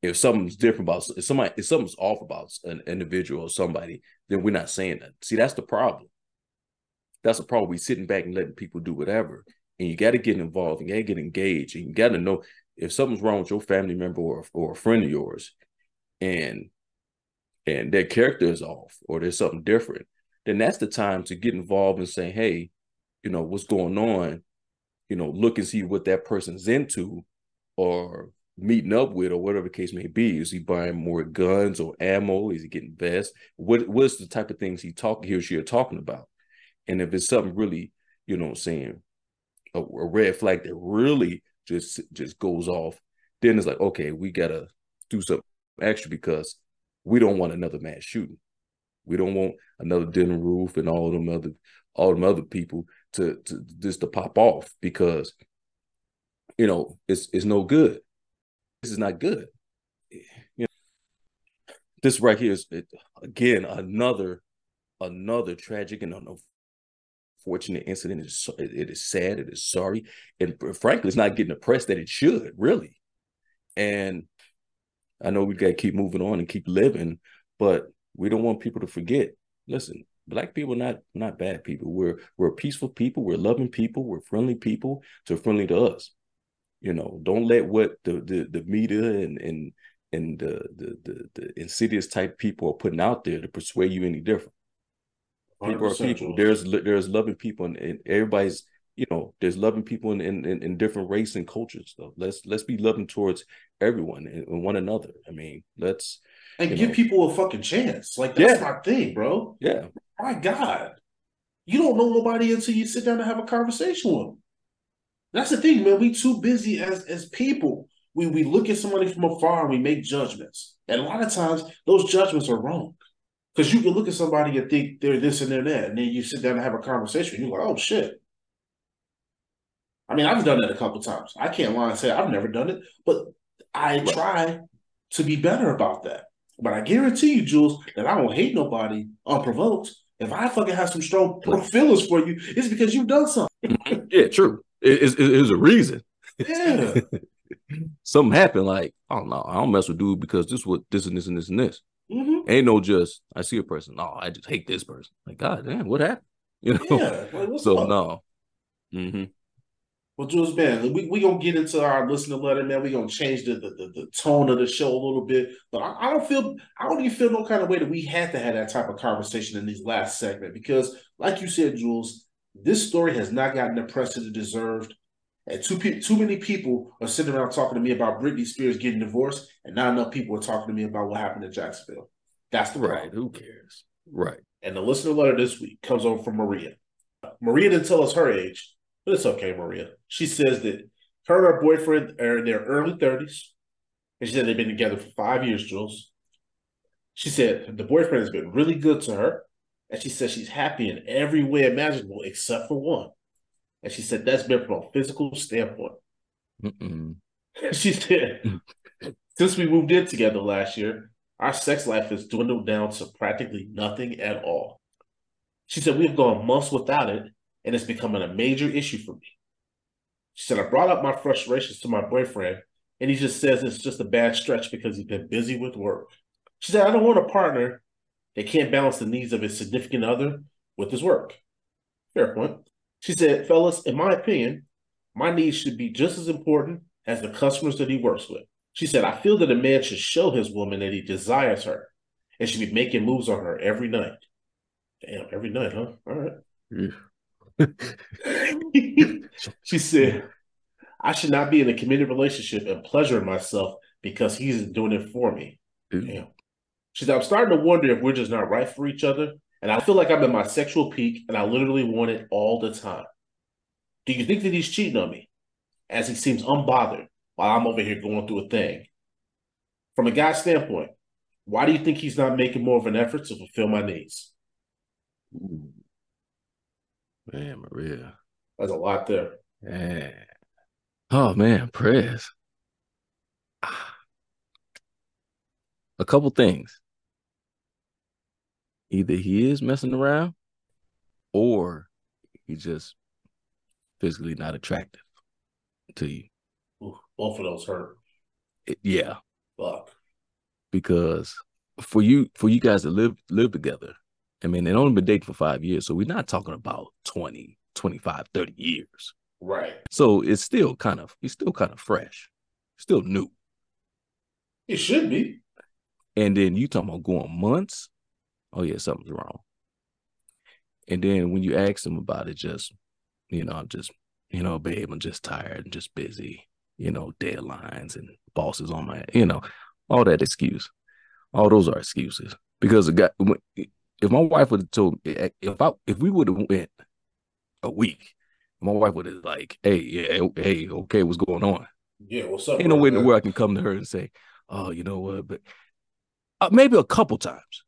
if something's different about if somebody, if something's off about an individual or somebody, then we're not saying that. See, that's the problem. That's the problem. We sitting back and letting people do whatever, and you got to get involved and you got to get engaged and you got to know if something's wrong with your family member or, or a friend of yours and and their character is off or there's something different then that's the time to get involved and say hey you know what's going on you know look and see what that person's into or meeting up with or whatever the case may be. Is he buying more guns or ammo? Is he getting vests? What what's the type of things he talk he or she are talking about? And if it's something really you know i'm saying a, a red flag that really just just goes off, then it's like, okay, we gotta do something extra because we don't want another mass shooting. We don't want another Dylann Roof and all them other all them other people to, to just to pop off because you know it's it's no good. This is not good. You know, this right here is again another another tragic and unfortunate incident. It is, it is sad. It is sorry. And frankly, it's not getting the press that it should, really. And I know we got to keep moving on and keep living, but we don't want people to forget. Listen, black people not not bad people. We're we're peaceful people. We're loving people. We're friendly people. So friendly to us. You know, don't let what the the, the media and and and the, the the the insidious type people are putting out there to persuade you any different. People are people. There's there's loving people, and, and, everybody's you know there's loving people in, in in different race and cultures. So let's let's be loving towards everyone and, and one another. I mean, let's and give know. people a fucking chance. Like that's yeah. my thing, bro. Yeah. My God, you don't know nobody until you sit down and have a conversation with them. That's the thing, man. We too busy as as people. We we look at somebody from afar and we make judgments, and a lot of times those judgments are wrong. Because you can look at somebody and think they're this and they're that, and then you sit down and have a conversation, and you're like, oh shit. I mean, I've done that a couple times. I can't lie and say I've never done it, but I try to be better about that. But I guarantee you, Jules, that I won't hate nobody unprovoked. If I fucking have some strong feelings for you, it's because you've done something. yeah, true. It, it, it was a reason. Yeah. something happened. Like, oh no, I don't mess with dude because this what this and this and this and this. Mm-hmm. Ain't no just I see a person. Oh, I just hate this person. Like, God damn, what happened? You know. Yeah. Like, so up? no. Mm-hmm. Well, Jules, man, we we gonna get into our listener letter, man. We gonna change the, the the, the tone of the show a little bit, but I, I, don't feel I don't even feel no kind of way that we had to have that type of conversation in these last segment because, like you said, Jules, this story has not gotten the press that it deserved. And too too many people are sitting around talking to me about Britney Spears getting divorced, and not enough people are talking to me about what happened in Jacksonville. That's the right. Who cares? Right. And the listener letter this week comes over from Maria. Maria didn't tell us her age, but it's okay, Maria. She says that her and her boyfriend are in their early 30s. And she said they've been together for five years, Jules. She said the boyfriend has been really good to her. And she says she's happy in every way imaginable except for one. And she said that's been from a physical standpoint. She said, since we moved in together last year, our sex life has dwindled down to practically nothing at all. She said, We have gone months without it, and it's becoming a major issue for me. She said, I brought up my frustrations to my boyfriend, and he just says it's just a bad stretch because he's been busy with work. She said, I don't want a partner that can't balance the needs of his significant other with his work. Fair point. She said, Fellas, in my opinion, my needs should be just as important as the customers that he works with. She said, I feel that a man should show his woman that he desires her and should be making moves on her every night. Damn, every night, huh? All right. She said, I should not be in a committed relationship and pleasuring myself because he's doing it for me. Damn. She said, I'm starting to wonder if we're just not right for each other. And I feel like I'm at my sexual peak and I literally want it all the time. Do you think that he's cheating on me? As he seems unbothered while I'm over here going through a thing. From a guy's standpoint, why do you think he's not making more of an effort to fulfill my needs? Ooh. Man, Maria. That's a lot there. Yeah. Oh man, prayers. A couple things. Either he is messing around or he's just physically not attractive to you. Both of those hurt. Yeah. Fuck. Because for you for you guys to live live together, I mean, they only been dating for five years, so we're not talking about 20, 25, 30 years. Right. So it's still kind of it's still kind of fresh, still new. It should be. And then you talking about going months? Oh yeah, something's wrong. And then when you ask them about it, just you know, I'm just you know, babe, I'm just tired and just busy. You know, deadlines and bosses on my, you know, all that excuse. All those are excuses because the guy, if my wife would have told me, eh, if I if we would have went a week, my wife would have like, hey, yeah, hey, okay, what's going on? Yeah, what's up? Ain't no way where I can come to her and say, oh, you know what, but uh, maybe a couple times,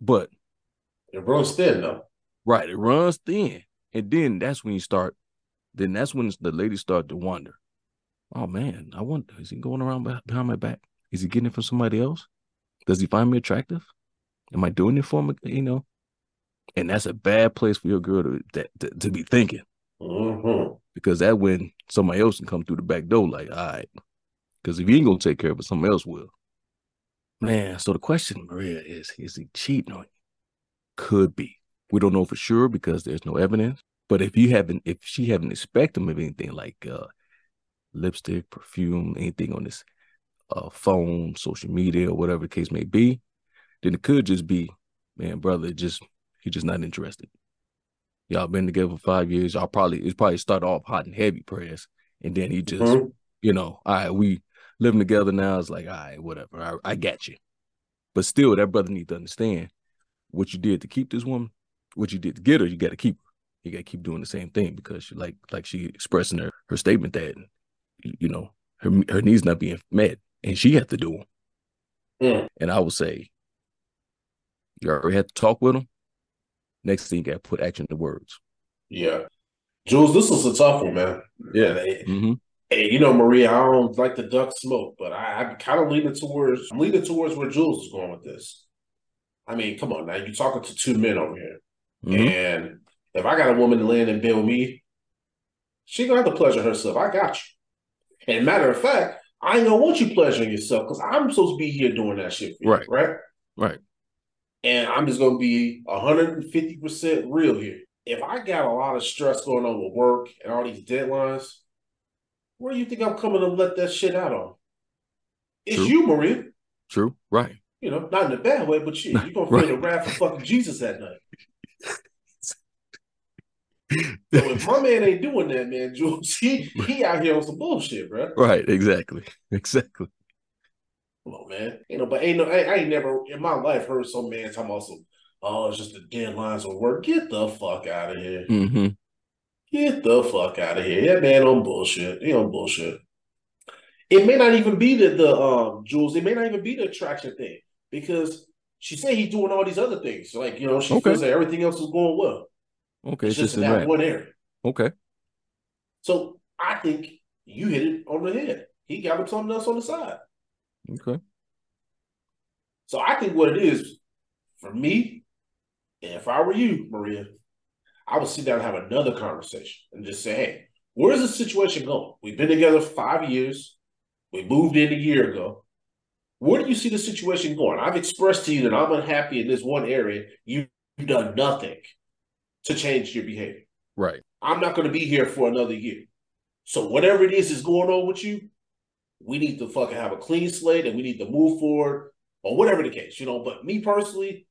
but it runs thin though. Right, it runs thin, and then that's when you start. Then that's when the ladies start to wonder, oh man, I wonder, is he going around behind my back? Is he getting it from somebody else? Does he find me attractive? Am I doing it for him? You know, and that's a bad place for your girl to to, to be thinking, mm-hmm. because that when somebody else can come through the back door, like, all right, because if you ain't gonna take care of it, somebody else will. Man, so the question, Maria, is: Is he cheating on you? Could be. We don't know for sure because there's no evidence. But if you haven't, if she haven't expected him of anything like uh, lipstick, perfume, anything on this uh, phone, social media, or whatever the case may be, then it could just be, man, brother, just he just not interested. Y'all been together for five years. Y'all probably it's probably started off hot and heavy prayers, and then he just, mm-hmm. you know, all right, we living together now. It's like, all right, whatever, I, I got you. But still, that brother need to understand what you did to keep this woman, what you did to get her. You got to keep her. You got to keep doing the same thing because she like like she expressing her her statement that you know her her needs not being met and she had to do them. Mm. And I would say, you already had to talk with them. Next thing you got to put action to words. Yeah, Jules, this is a tough one, man. Yeah. mm-hmm. Hey, you know, Maria, I don't like the duck smoke, but I, I'm kind of leaning towards I'm leaning towards where Jules is going with this. I mean, come on now, you're talking to two men over here, mm-hmm. and if I got a woman to land and bill me, she gonna have to pleasure herself. I got you. And matter of fact, I ain't gonna want you pleasuring yourself because I'm supposed to be here doing that shit right. You, right? Right. And I'm just gonna be 150% real here. If I got a lot of stress going on with work and all these deadlines, where do you think I'm coming to let that shit out on? It's True. you, Maria. True. Right. You know, not in a bad way, but shit, you're gonna feel right. the wrath of fucking Jesus that night. so if my man ain't doing that, man, Jules, he he out here on some bullshit, bro. Right, exactly, exactly. Come on, man. You know, but ain't no, I, I ain't never in my life heard some man talking about some. Oh, it's just the deadlines of work. Get the fuck out of here. Mm-hmm. Get the fuck out of here. That man on bullshit. He on bullshit. It may not even be the the um Jules. It may not even be the attraction thing because she said he's doing all these other things. Like you know, she okay. feels like everything else is going well. Okay, it's, just, just in that, one area. Okay. So I think you hit it on the head. He got him something else on the side. Okay. So I think what it is for me, and if I were you, Maria, I would sit down and have another conversation and just say, hey, where's the situation going? We've been together five years. We moved in a year ago. Where do you see the situation going? I've expressed to you that I'm unhappy in this one area. You've done nothing to change your behavior. Right. I'm not going to be here for another year. So whatever it is is going on with you, we need to fucking have a clean slate and we need to move forward or whatever the case, you know. But me personally,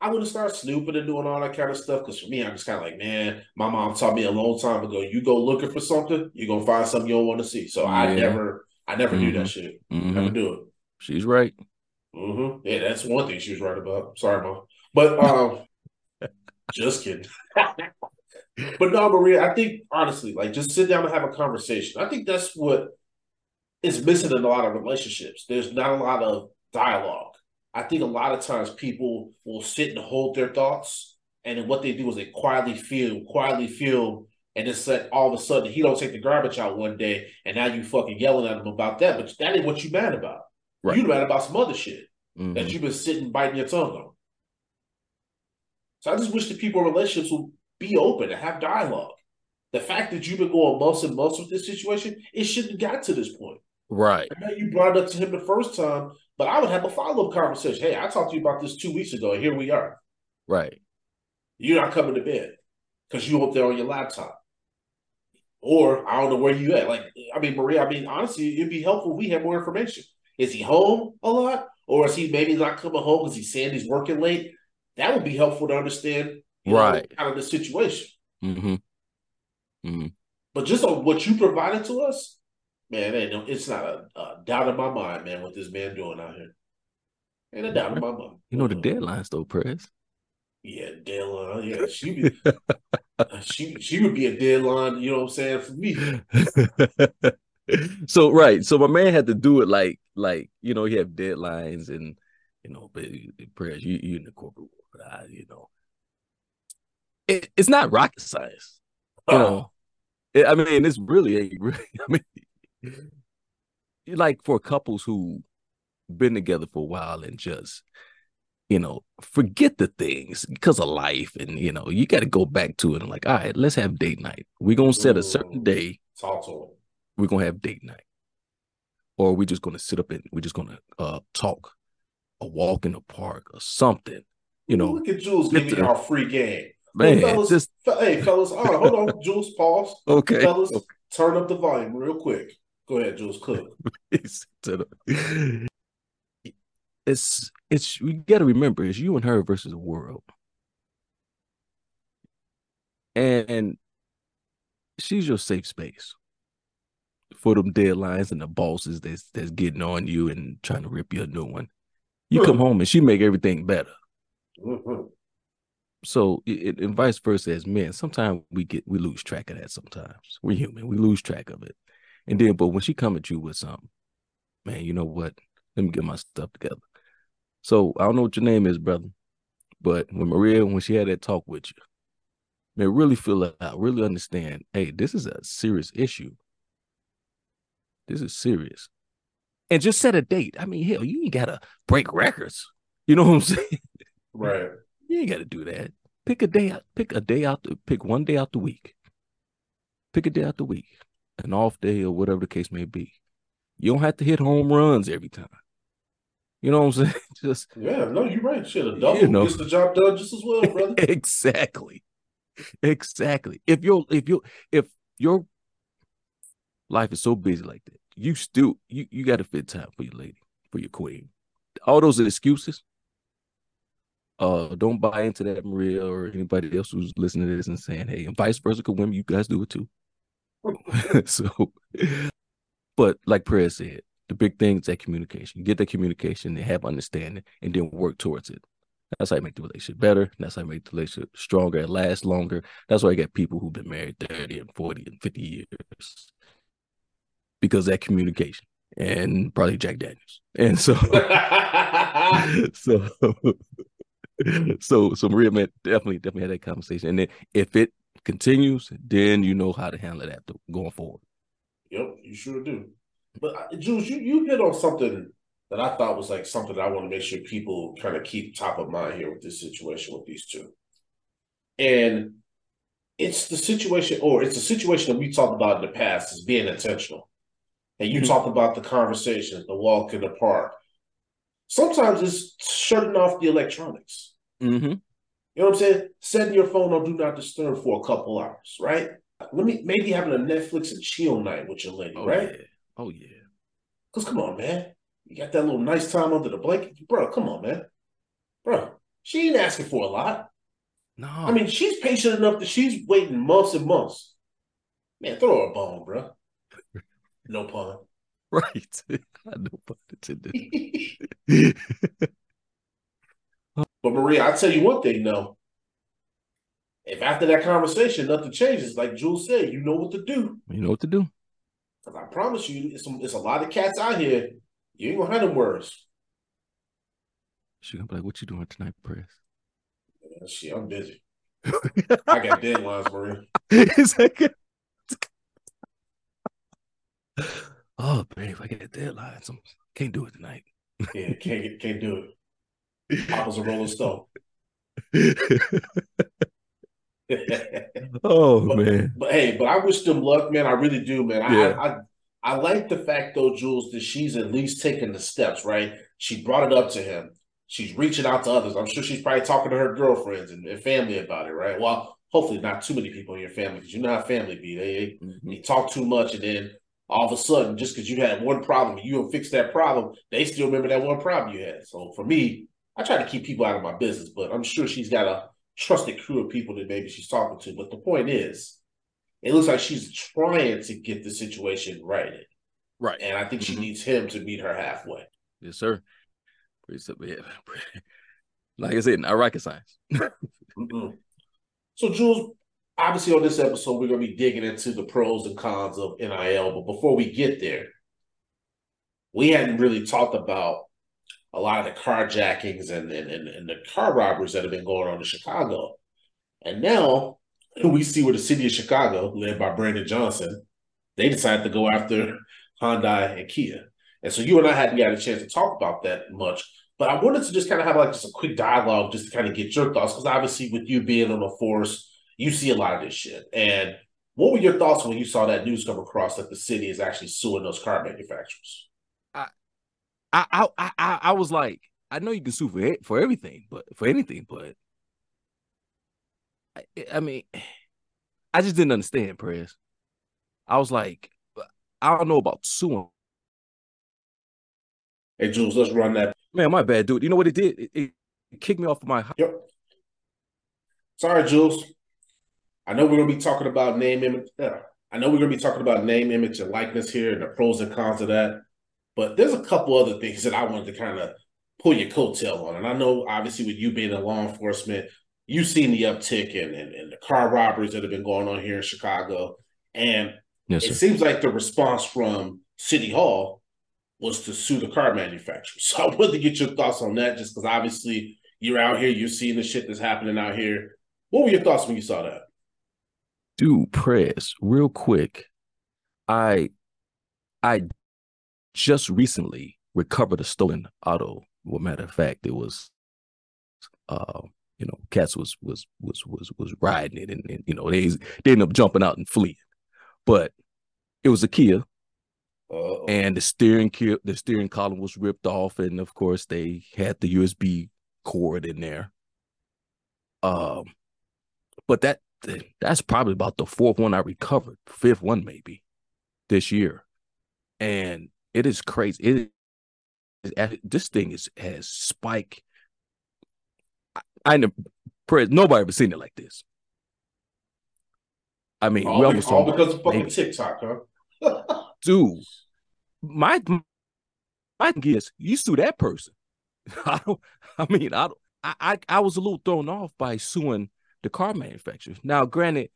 I wouldn't start snooping and doing all that kind of stuff because for me, I'm just kind of like, man, my mom taught me a long time ago, you go looking for something, you're gonna find something you don't want to see. So yeah. I never, I never mm-hmm. do that shit. Mm-hmm. Never do it. She's right. Mm-hmm. Yeah, that's one thing she was right about. Sorry, mom. But um, just kidding. but no, Maria, I think honestly, like just sit down and have a conversation. I think that's what is missing in a lot of relationships. There's not a lot of dialogue. I think a lot of times people will sit and hold their thoughts, and then what they do is they quietly feel, quietly feel, and it's like all of a sudden he don't take the garbage out one day, and now you fucking yelling at him about that. But that ain't what you mad about. Right. You mad about some other shit mm-hmm. that you've been sitting biting your tongue on. So I just wish that people in relationships would be open and have dialogue. The fact that you've been going months and months with this situation, it shouldn't have got to this point. Right. I know you brought it up to him the first time, but I would have a follow up conversation. Hey, I talked to you about this two weeks ago, and here we are. Right. You're not coming to bed because you up there on your laptop. Or I don't know where you at. Like, I mean, Maria, I mean, honestly, it'd be helpful if we had more information. Is he home a lot? Or is he maybe not coming home because he's saying he's working late? That would be helpful to understand, you know, Right. kind of the situation. Mm-hmm. Mm-hmm. But just on what you provided to us, man, ain't no, it's not a, a doubt in my mind, man, what this man doing out here. Ain't a doubt in my mind. You know the Uh-uh. deadlines though, Press. Yeah, deadline. Yeah, she be, she she would be a deadline. You know what I'm saying for me. so right, so my man had to do it like like you know he have deadlines and you know, but Press, you you in the corporate world, I, you know, it, it's not rocket science. You uh-uh. know, It- I mean, it's really ain't really. I mean, like for couples who been together for a while and just you know forget the things because of life and you know you got to go back to it and like all right let's have date night we're gonna set a certain day talk to him. we're gonna have date night or we're just gonna sit up and we're just gonna uh talk a walk in the park or something you know look at Jules giving y'all free game. man hey, fellas, just fe- hey, fellas, all right, hold on, Jules, pause. okay Fellas, turn up the volume real quick. Go ahead, Jules, cook. It's it's you got to remember it's you and her versus the world. And and she's your safe space for them deadlines and the bosses that's that's getting on you and trying to rip you a new one. You come home and she make everything better. Mhm. so it, and vice versa as men sometimes we get we lose track of that sometimes. We're human we lose track of it and then but when she come at you with something man you know what let me get my stuff together so i don't know what your name is brother but when maria when she had that talk with you man really feel it out really understand hey this is a serious issue this is serious and just set a date i mean hell you ain't gotta break records you know what i'm saying Right. you ain't got to do that. Pick a day out. Pick a day out. Pick one day out the week. Pick a day out the week, an off day or whatever the case may be. You don't have to hit home runs every time. You know what I'm saying? Just Yeah, no, you're right. Shit, a double You know. gets the job done just as well, brother. exactly, exactly. If your if your if your life is so busy like that, you still you you got to fit time for your lady, for your queen. All those are excuses. Uh, don't buy into that, Maria, or anybody else who's listening to this and saying, "Hey," and vice versa, because women, you guys do it too. so, but like Press said, the big thing is that communication. Get that communication and have understanding, and then work towards it. That's how you make the relationship better. That's how you make the relationship stronger and last longer. That's why I got people who've been married 30 and 40 and 50 years because that communication and probably Jack Daniels. And so, so, so, so Maria, definitely, definitely had that conversation. And then if it continues, then you know how to handle that going forward. Yep, you sure do. But uh, Jules, you, you hit on something that I thought was like something that I want to make sure people kind of keep top of mind here with this situation with these two. And it's the situation, or it's a situation that we talked about in the past is being intentional. And you Mhm. talked about the conversation, the walk in the park. Sometimes it's shutting off the electronics. Mm-hmm. You know what I'm saying? Setting your phone on do not disturb for a couple hours, right? Let me maybe having a Netflix and chill night with your lady, Oh right? yeah. Oh yeah. Cause come on, man. You got that little nice time under the blanket. Bro, come on, man. Bro, she ain't asking for a lot. No. I mean, she's patient enough that she's waiting months and months. Man, throw her a bone, bro. No pun. right. I know pun intended. But Maria, I'll tell you one thing though. If after that conversation nothing changes, like Jules said, you know what to do. you know what to do. Cause I promise you, it's, it's a lot of cats out here. You ain't gonna have them words. She gonna be like, "What you doing tonight, Press?" Man, shit, I'm busy. I got deadlines, Maria. Like- oh, babe, I got deadlines. I can't do it tonight. Yeah, can't can't do it. Papa's a rolling stone. oh But- man, But hey, but I wish them luck, man. I really do, man. I, Yeah. I, I I like the fact though, Jules, that she's at least taking the steps, right? She brought it up to him. She's reaching out to others. I'm sure she's probably talking to her girlfriends and, and family about it, right? Well, hopefully not too many people in your family because you know how family be. They, Mhm. they talk too much, and then all of a sudden, just because you had one problem, you don't fix that problem, they still remember that one problem you had. So for me, I try to keep people out of my business, but I'm sure she's got a trusted crew of people that maybe she's talking to. But the point is, it looks like she's trying to get the situation righted, Right. and I think she Mhm. needs him to meet her halfway. Yes, sir. Pretty simple. Yeah. Like I said, not rocket science. So, Jules, obviously on this episode, we're going to be digging into the pros and cons of NIL. But before we get there, we hadn't really talked about a lot of the carjackings and, and, and, and the car robberies that have been going on in Chicago. And now we see where the city of Chicago, led by Brandon Johnson, they decided to go after Hyundai and Kia. And so you and I hadn't got a chance to talk about that much. But I wanted to just kind of have like just a quick dialogue just to kind of get your thoughts. Because obviously, with you being on the force, you see a lot of this shit. And what were your thoughts when you saw that news come across that the city is actually suing those car manufacturers? I, I, I, I, was like, I know you can sue for it, for everything, but for anything, but I, I mean, I just didn't understand, Press. I was like, I don't know about suing. Hey, Jules, let's run that. Man, my bad, dude. You know what it did? It, it kicked me off of my. Yep. Sorry, Jules. I know we're going to be talking about name, image. Yeah. Uh, I know we're going to be talking about name, image, and likeness here and the pros and cons of that. But there's a couple other things that I wanted to kind of pull your coattail on. And I know, obviously, with you being in law enforcement, you've seen the uptick in, in, in the car robberies that have been going on here in Chicago. And Yes, it seems like the response from City Hall was to sue the car manufacturers. So I wanted to get your thoughts on that, just because obviously you're out here, you're seeing the shit that's happening out here. What were your thoughts when you saw that? Dude, press real quick. I, I just recently recovered a stolen auto. Well, matter of fact, it was, uh, you know, cats was was was was was riding it, and, and you know they they ended up jumping out and fleeing, but it was a Kia, Uh, and the steering ki- the steering column was ripped off, and of course they had the USB cord in there. Um, but that that's probably about the fourth one I recovered, fifth one maybe this year, and it is crazy. It is, this thing is has spike. I, I never, nobody ever seen it like this. I mean, we all, almost all because of fucking TikTok, huh? dude, my my thing is you sue that person. I don't. I mean, I don't. I, I I was a little thrown off by suing the car manufacturers. Now, granted,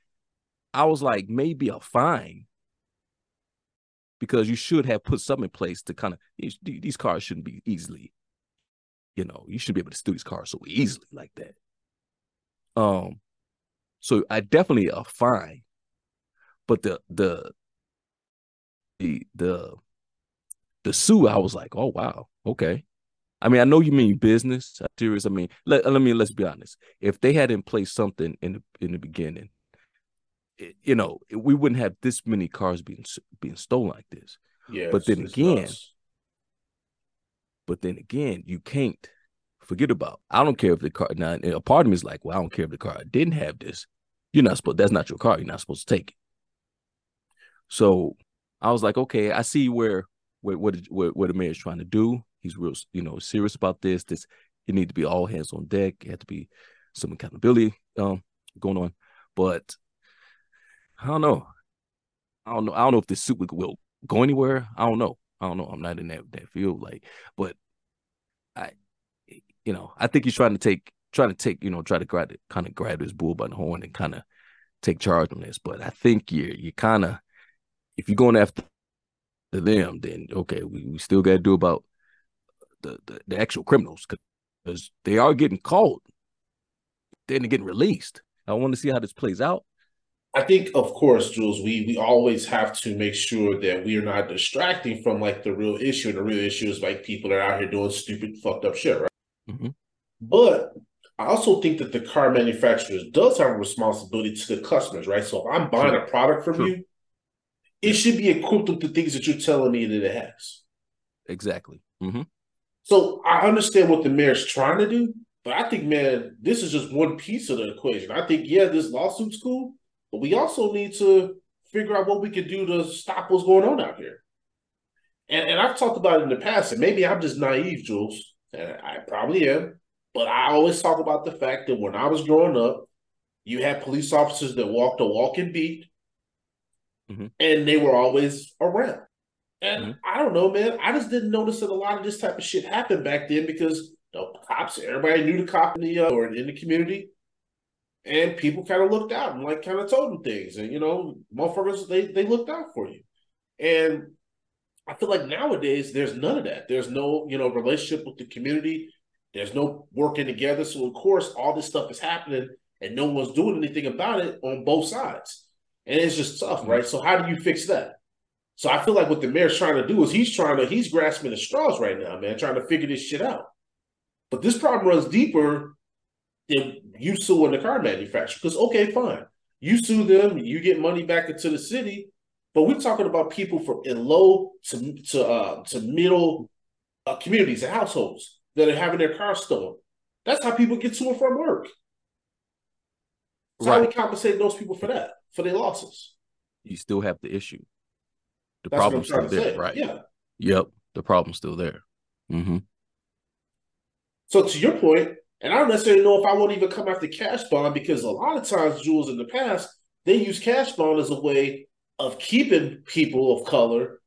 I was like maybe a fine because you should have put something in place to kind of these, cars shouldn't be easily, you know, you shouldn't be able to steal these cars so easily like that. Um, so I definitely a fine, but the the the the the sue, I was like, oh wow, okay. I mean, I know you mean business. Serious. I mean, let, let me let's be honest. If they had in place something in the in the beginning, Eh, you know, eh, we wouldn't have this many cars being being stolen like this. yeah, But then again- nuts. But then again, you can't forget about. I don't care if the car. Now, eh, a part of me is like, well, I don't care if the car didn't have this. You're not supposed. That's not your car. You're not supposed to take it. So I was like, okay, I see where where what what, what the mayor's trying to do. He's real, you know, serious about this. This it need to be all hands on deck. It had to be some accountability um going on. But I don't know. I don't know. I don't know if this suit will- go anywhere. I don't know. I don't know. I'm not in that that field. Like, but I, you know, I think he's trying to take, trying to take, you know, try to grab kind of grab his bull by the horn and kind of take charge on this. But I think you're, you kind of, if you're going after them, then okay, we, we still got to do about the, the the actual criminals because they are getting caught, then they're getting released. I want to see how this plays out. I think, of course, Jules, we we always have to make sure that we are not distracting from like the real issue. And the real issue is like people that are out here doing stupid, fucked up shit, right? Mhm. But I also think that the car manufacturers does have a responsibility to the customers, right? So if I'm buying a product from you, it should be equipped with the things that you're telling me that it has. Exactly. hmm So I understand what the mayor's trying to do, But I think, man, this is just one piece of the equation. I think, yeah, this lawsuit's cool, but we also need to figure out what we can do to stop what's going on out here. And, and I've talked about it in the past, and maybe I'm just naive, Jules, and I probably am, but I always talk about the fact that when I was growing up, you had police officers that walked a walking beat, Mhm. and they were always around. And Mhm. I don't know, man. I just didn't notice that a lot of this type of shit happened back then because the cops, everybody knew the cop in the uh, or in the community, and people kind of looked out and like kind of told them things, and you know, motherfuckers they they looked out for you. And I feel like nowadays there's none of that. There's no you know relationship with the community. There's no working together. So of course all this stuff is happening, and no one's doing anything about it on both sides, and it's just tough, mm-hmm. right? So how do you fix that? So I feel like what the mayor's trying to do is he's trying to he's grasping the straws right now, man, trying to figure this shit out. But this problem runs deeper than you suing the car manufacturer. Because okay, fine, you sue them, you get money back into the city, but we're talking about people from in low to to uh, to middle uh, communities and households that are having their cars stolen. That's how people get to and from work. So how Right. we compensate those people for that for their losses? You still have the issue. The That's problem's still there, say. right? Yeah. Yep. The problem's still there. Mm-hmm. So to your point, and I don't necessarily know if I won't even come after cash bond because a lot of times, Jules, in the past, they use cash bond as a way of keeping people of color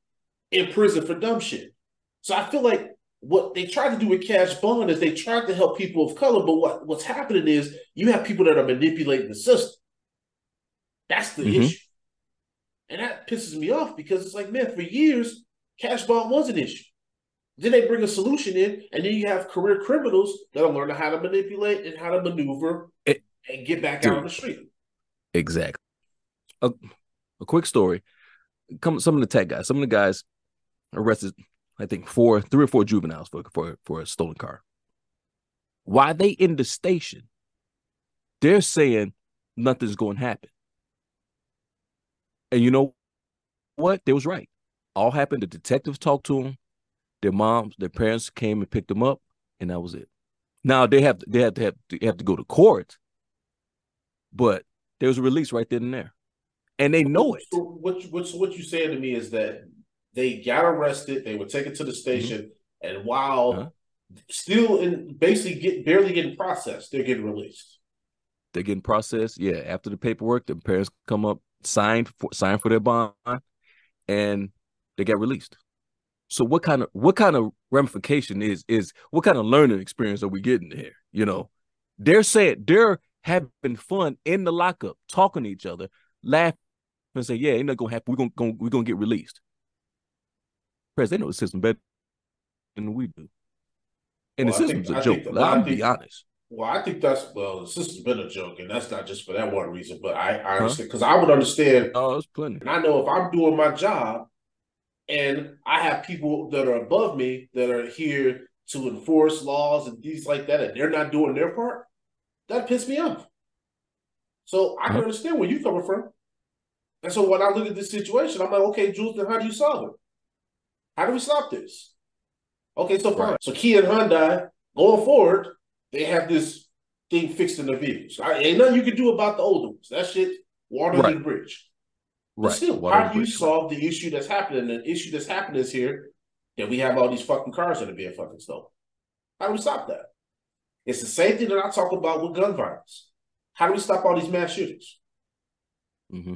in prison for dumb shit. So I feel like what they tried to do with cash bond is they tried to help people of color, but what, what's happening is you have people that are manipulating the system. That's the Mhm. issue. And that pisses me off because it's like, man, for years, cash bond was an issue. Then they bring a solution in, and then you have career criminals that'll learn how to manipulate and how to maneuver It- and get back Dude. out on the street. Exactly. A, a quick story. Come some of the tech guys, some of the guys arrested, I think four, three or four juveniles for for for a stolen car. Why they in the station? They're saying nothing's going to happen. And you know what? They was right. All happened. The detectives talked to them. Their moms, their parents came and picked them up, and that was it. Now they have they have to have they have to go to court, but there was a release right then and there, and they know it. So what you, what, so what you saying to me is that they got arrested, they were taken to the station, and while Uh-huh. still in basically get barely getting processed, they're getting released. They're getting processed. Yeah, after the paperwork, the parents come up, signed for signed for their bond, and they get released. So what kind of what kind of ramification is is what kind of learning experience are we getting here? You know, they're saying they're having fun in the lockup, talking to each other, laughing, and say, "Yeah, ain't nothing gonna happen. We're gonna, gonna we're gonna get released." Press, they know the system better than we do, and Well, the I think- system's a I joke. Like, I'm think- be honest. Well, I think that's well, the system's been a joke, and that's not just for that one reason, but I, I Huh? understand because I would understand Oh, it's plenty. And I know if I'm doing my job and I have people that are above me that are here to enforce laws and things like that, and they're not doing their part, that piss me off. So I can understand where you're coming from. And so when I look at this situation, I'm like, okay, Jules, then how do you solve it? How do we stop this? Okay, so fine. Right. So Kia and Hyundai, going forward, they have this thing fixed in their vehicles. I, ain't nothing you can do about the older ones. That shit, water Right. the bridge. But Right. still, Water how do you bridge. solve the issue that's happening? The issue that's happening is here that we have all these fucking cars that are being fucking stolen. How do we stop that? It's the same thing that I talk about with gun violence. How do we stop all these mass shootings? Mhm.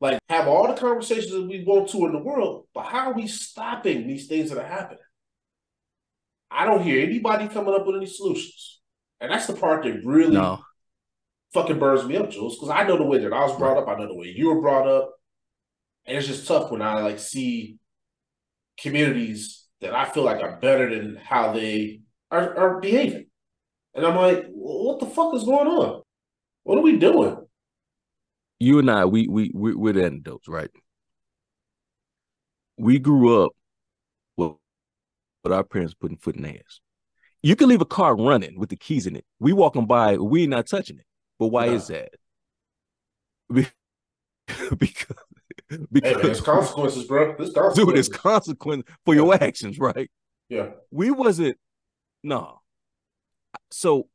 Like, have all the conversations that we want to in the world, but how are we stopping these things that are happening? I don't hear anybody coming up with any solutions. And that's the part that really No. Fucking burns me up, Jules, because I know the way that I was brought up, I know the way you were brought up. And it's just tough when I like see communities that I feel like are better than how they are, are behaving. And I'm like, what the fuck is going on? What are we doing? you and I, we we we we're the antidotes, right? We grew up with, our parents putting foot in the ass. You can leave a car running with the keys in it. We walking by, we not touching it. But why Yeah. is that? Be- because Hey because there's consequences, bro. There's dude, consequences. there's consequence for your actions, right? yeah. we wasn't no so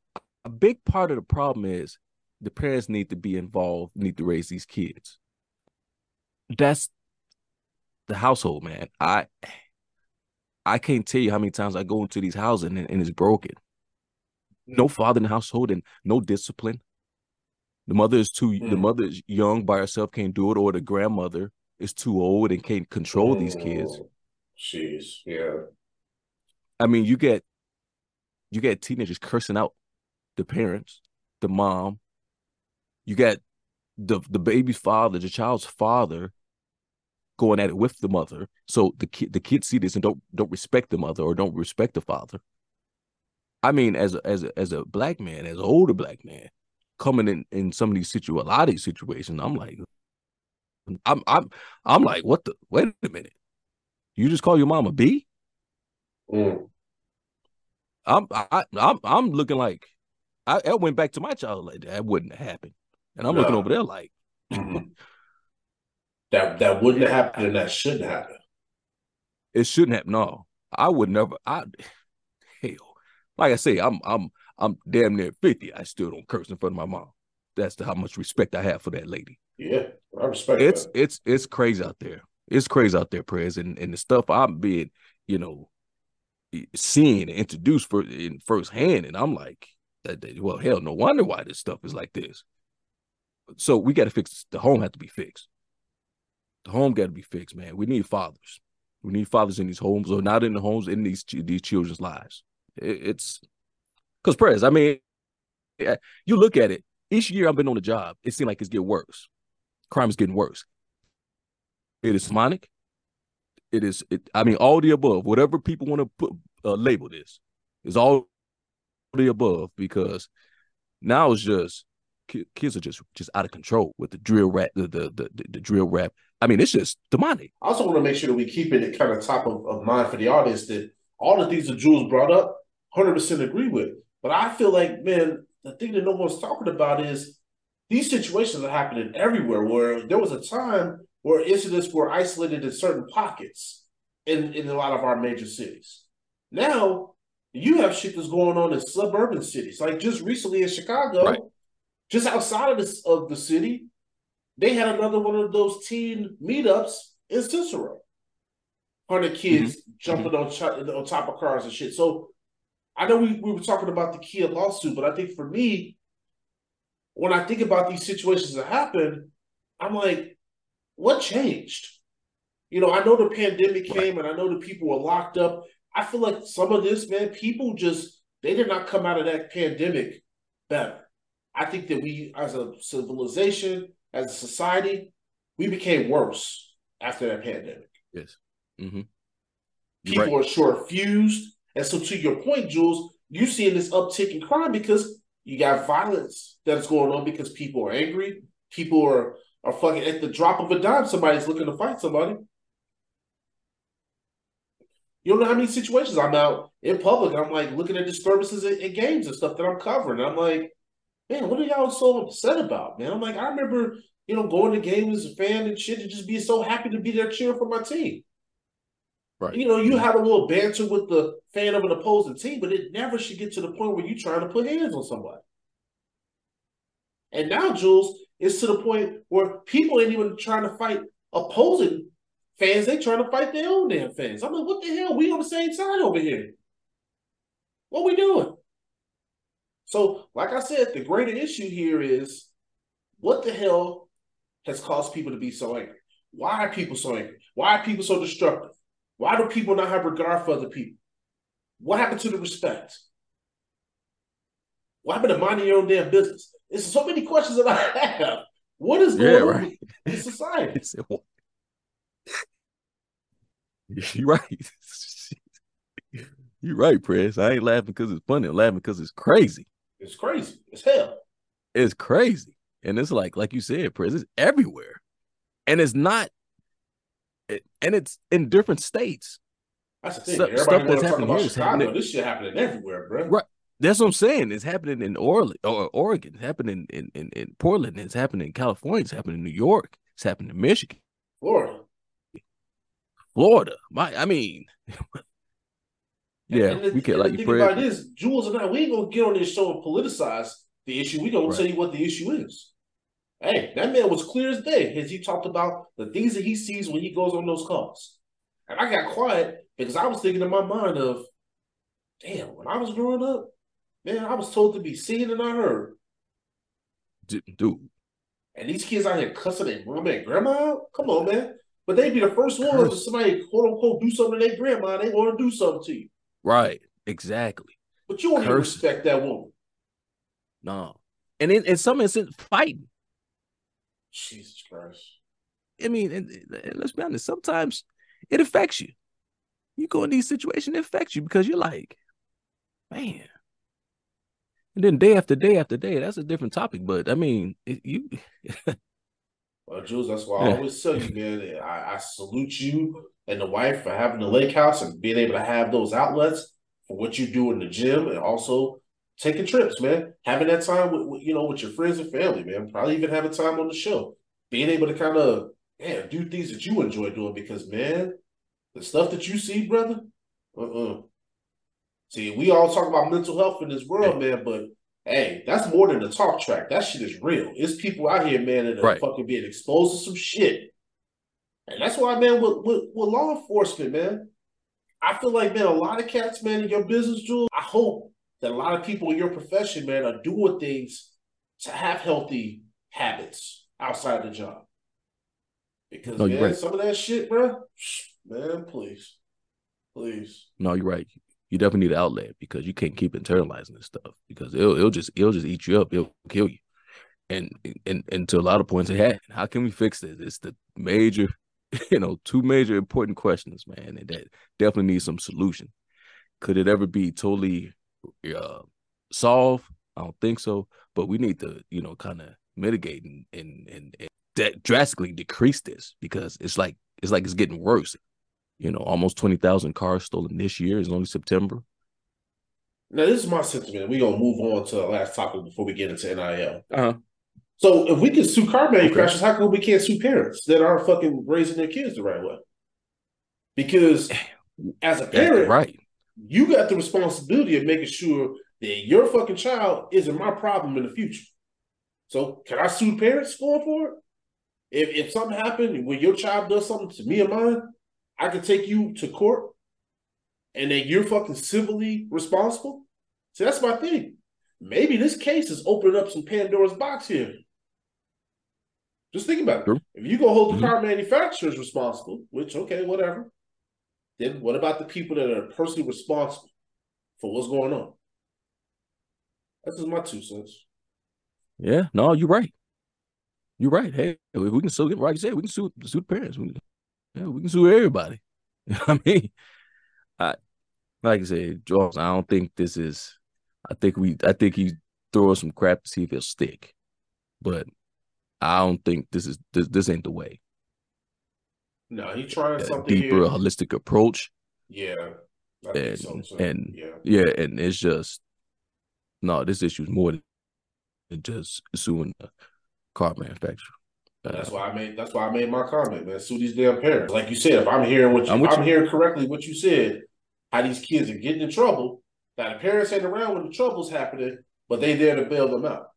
a big part of the problem is the parents need to be involved, need to raise these kids. That's the household, man. I I can't tell you how many times I go into these houses and, and it's broken. No mm. father in the household and no discipline. The mother is too mm. the mother is young by herself, can't do it, or the grandmother is too old and can't control mm. these kids. Jeez, yeah. I mean, you get you get teenagers cursing out the parents, the mom. You get the the baby's father, the child's father, going at it with the mother. So the kid the kids see this and don't don't respect the mother or don't respect the father. I mean, as a, as a, as a black man, as an older black man, coming in in some of these situ a lot of these situations, I'm like, I'm I'm I'm like, what the? Wait a minute, you just call your mom a B? Mm. I'm I, I'm I'm looking like I, I went back to my child like that wouldn't have happened, and I'm no. looking over there like mm-hmm. that that wouldn't have happened and that shouldn't happen. It shouldn't happen. No, I would never. I hell, like I say, I'm I'm I'm damn near fifty. I still don't curse in front of my mom. That's the, how much respect I have for that lady. Yeah, I respect. It's that. it's it's crazy out there. It's crazy out there, prayers and and the stuff I'm being, you know, seeing and introduced for in firsthand, and I'm like, well, hell, no wonder why this stuff is like this. So we got to fix this. the home. Had to be fixed. The home got to be fixed, man. We need fathers. We need fathers in these homes, or not in the homes, in these these children's lives. It, it's because prayers. I mean, you look at it. Each year I've been on the job, it seems like it's getting worse. Crime is getting worse. It is demonic. It is. It, I mean, all the above. Whatever people want to put uh, label this is all the above because now it's just kids are just just out of control with the drill rap, the the the, the drill rap. I mean, it's just demonic. I also want to make sure that we keep it kind of top of, of mind for the audience that all the things that Jules brought up, hundred percent agree with. But I feel like, man, the thing that no one's talking about is these situations are happening everywhere. Where there was a time where incidents were isolated in certain pockets in in a lot of our major cities. Now you have shit that's going on in suburban cities. Like just recently in Chicago, right. just outside of the, of the city, they had another one of those teen meetups in Cicero. Hundred kids mm-hmm. jumping mm-hmm. on, on top of cars and shit. So I know we, we were talking about the Kia lawsuit, but I think for me, when I think about these situations that happen, I'm like, what changed? You know, I know the pandemic came and I know the people were locked up I feel like some of this, man, people just they did not come out of that pandemic better. I think that we, as a civilization, as a society, we became worse after that pandemic. Yes. Mm-hmm. People right. are short fused. And so, to your point, Jules, you seeing this uptick in crime because you got violence that's going on because people are angry. People are, are fucking at the drop of a dime, somebody's looking to fight somebody. You don't know how many situations I'm out in public I'm like looking at disturbances in, games and stuff that I'm covering. I'm like, man, what are y'all so upset about, man? I'm like, I remember, you know, going to games as a fan and shit and just being so happy to be there cheering for my team. Right. You know, you have a little banter with the fan of an opposing team, but it never should get to the point where you're trying to put hands on somebody. And now, Jules, it's to the point where people ain't even trying to fight opposing fans, they trying to fight their own damn fans. I'm like, what the hell? We on the same side over here. What we doing? So, like I said, the greater issue here is what the hell has caused people to be so angry? Why are people so angry? Why are people so destructive? Why do people not have regard for other people? What happened to the respect? What happened to minding your own damn business? There's so many questions that I have. What is going yeah, right. on in society? You're right. You're right, Press. I ain't laughing because it's funny. I'm laughing because it's crazy. It's crazy. It's hell. It's crazy. And it's like, like you said, Press, it's everywhere. And it's not, and it's in different states. That's the thing. Stuff that's happening here is happening. This shit happening everywhere, bro. Right. That's what I'm saying. It's happening in Orly, or Oregon. It's happening in, in, in Portland. It's happening in California. It's happening in New York. It's happening in Michigan. Florida. Florida. My, I mean, Yeah, and the, we and like thing about Fred. it is, Jules and I, we ain't gonna get on this show and politicize the issue. We gonna Right. tell you what the issue is. Hey, that man was clear as day as he talked about the things that he sees when he goes on those calls. And I got quiet because I was thinking in my mind of, damn, when I was growing up, man, I was told to be seen and not heard. Dude, And these kids out here cussing their mama and grandma out? Come on, man. But they'd be the first ones if somebody quote unquote do something to their grandma, they want to do something to you. right? Exactly. But you don't respect that woman. No, and in, in some instance, fighting. Jesus Christ. I mean, and, and let's be honest. Sometimes it affects you. You go in these situations, it affects you because you're like, man. And then day after day after day, that's a different topic. But I mean, it, you, Well, Jules, that's why I always tell you, man. I, I salute you and the wife for having the lake house and being able to have those outlets for what you do in the gym and also taking trips, man. Having that time with, with you know with your friends and family, man. Probably even having time on the show. Being able to kind of yeah do things that you enjoy doing because man, the stuff that you see, brother. Uh-uh. See, we all talk about mental health in this world, man, but Hey, that's more than a talk track. That shit is real. It's people out here, man, that are Right. fucking being exposed to some shit. And that's why, man, with, with, with law enforcement, man, I feel like, man, a lot of cats, man, in your business, Jules, I hope that a lot of people in your profession, man, are doing things to have healthy habits outside the job. Because, No, man, right. some of that shit, bro, man, please. Please. no, you're right. You definitely need an outlet because you can't keep internalizing this stuff because it'll it'll just it'll just eat you up. It'll kill you. And and and to a lot of points, it had. How can we fix this? It's the major, you know, two major important questions, man, and that definitely needs some solution. Could it ever be totally uh, solved? I don't think so. But we need to, you know, kind of mitigate and and and, and that drastically decrease this because it's like it's like it's getting worse. You know, almost twenty thousand cars stolen this year. It's only September. Now, this is my sentiment. We're going to move on to the last topic before we get into NIL. Uh-huh. So if we can sue car manufacturers, how come we can't sue parents that aren't fucking raising their kids the right way? Because as a parent, right. You got the responsibility of making sure that your fucking child isn't my problem in the future. So can I sue parents going for it? If if something happened when your child does something to me or mine, I can take you to court and then you're fucking civilly responsible. See, that's my thing. Maybe this case is opening up some Pandora's box here. Just think about it. True. If you go hold the Mhm. car manufacturers responsible, which okay, whatever. Then what about the people that are personally responsible for what's going on? That's just my two cents. Yeah, no, you're right. You're right. Hey, we can sue, like you said, we can sue, sue the parents. We, yeah, we can sue everybody. I mean, I like I said, Jones. I don't think this is. I think we. I think he throw us some crap to see if it'll stick, but I don't think this is this. This ain't the way. No, he trying A something deeper, here. holistic approach, Yeah, think so and yeah, yeah, and it's just no. This issue is more than just suing the car manufacturer. Uh, that's why I made. That's why I made my comment, man. Sue these damn parents. Like you said, if I'm hearing what you, I'm I'm, you. hearing correctly what you said, how these kids are getting in trouble. That the parents ain't around when the trouble's happening, but they there to bail them out.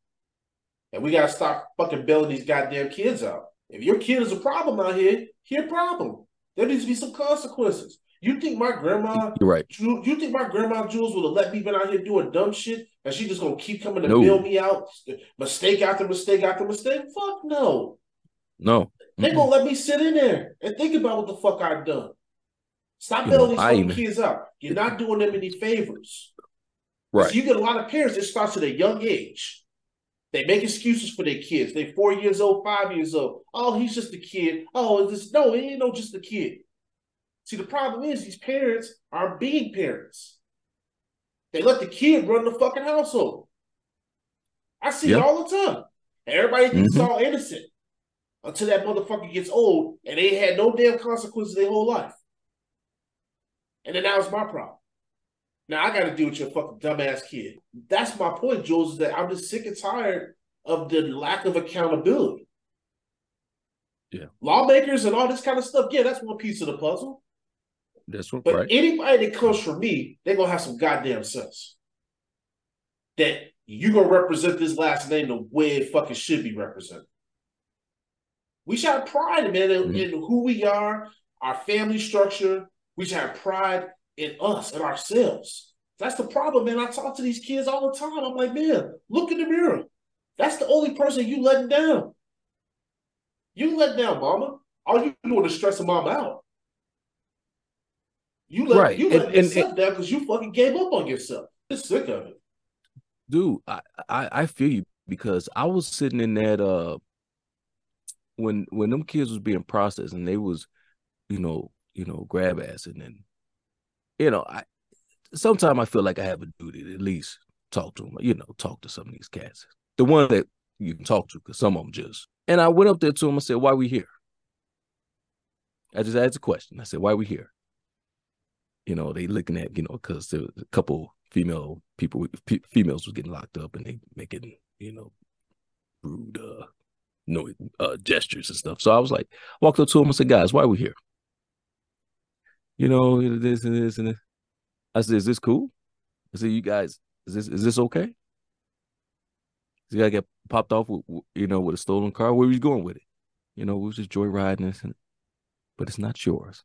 And we gotta stop fucking bailing these goddamn kids out. If your kid is a problem out here, he a problem. There needs to be some consequences. You think my grandma You're right. Ju- you think my grandma Jules would have let me been out here doing dumb shit and she just gonna keep coming to No. bail me out, mistake after mistake after mistake? Fuck no. No, They Mm-mm. gonna let me sit in there and think about what the fuck I've done. Stop bailing these fucking even- kids out. You're not doing them any favors. right. So you get a lot of parents It starts at a young age. They make excuses for their kids. They four years old, five years old. Oh, he's just a kid. Oh, this no, he ain't no just a kid. See, the problem is these parents are being parents. They let the kid run the fucking household. I see Yeah. it all the time. Everybody thinks Mhm. it's all innocent until that motherfucker gets old and they had no damn consequences their whole life. And then that was my problem. Now I got to deal with your fucking dumbass kid. That's my point, Jules. Is that I'm just sick and tired of the lack of accountability. Yeah. Lawmakers and all this kind of stuff. Yeah, that's one piece of the puzzle. That's one. But right. anybody that comes from me, they're gonna have some goddamn sense. That you gonna represent this last name the way it fucking should be represented. We should have pride, man, in, Mhm. in who we are, our family structure. We should have pride in us and ourselves. That's the problem, man. I talk to these kids all the time. I'm like, man, look in the mirror. That's the only person you letting down. You let down, mama. All you doing is stressing mama out. You let Right. you And- letting and- yourself down because you fucking gave up on yourself. You're sick of it. dude I, I i feel you because i was sitting in that uh when when them kids was being processed and they was you know you know grab ass and then you know i sometimes i feel like i have a duty to at least talk to them you know talk to some of these cats. The one that you can talk to because some of them just and i went up there to him and said why we here? I just asked a question. I said why we here? You know they looking at you know because there was a couple female people fe- females was getting locked up and they making you know rude uh no uh gestures and stuff. So i was like walked up to him and said guys why we here you know this and this and this i said is this cool i said you guys is this is this okay this guy get popped off with you know with a stolen car where was you going with it you know we was just joyriding this and but it's not yours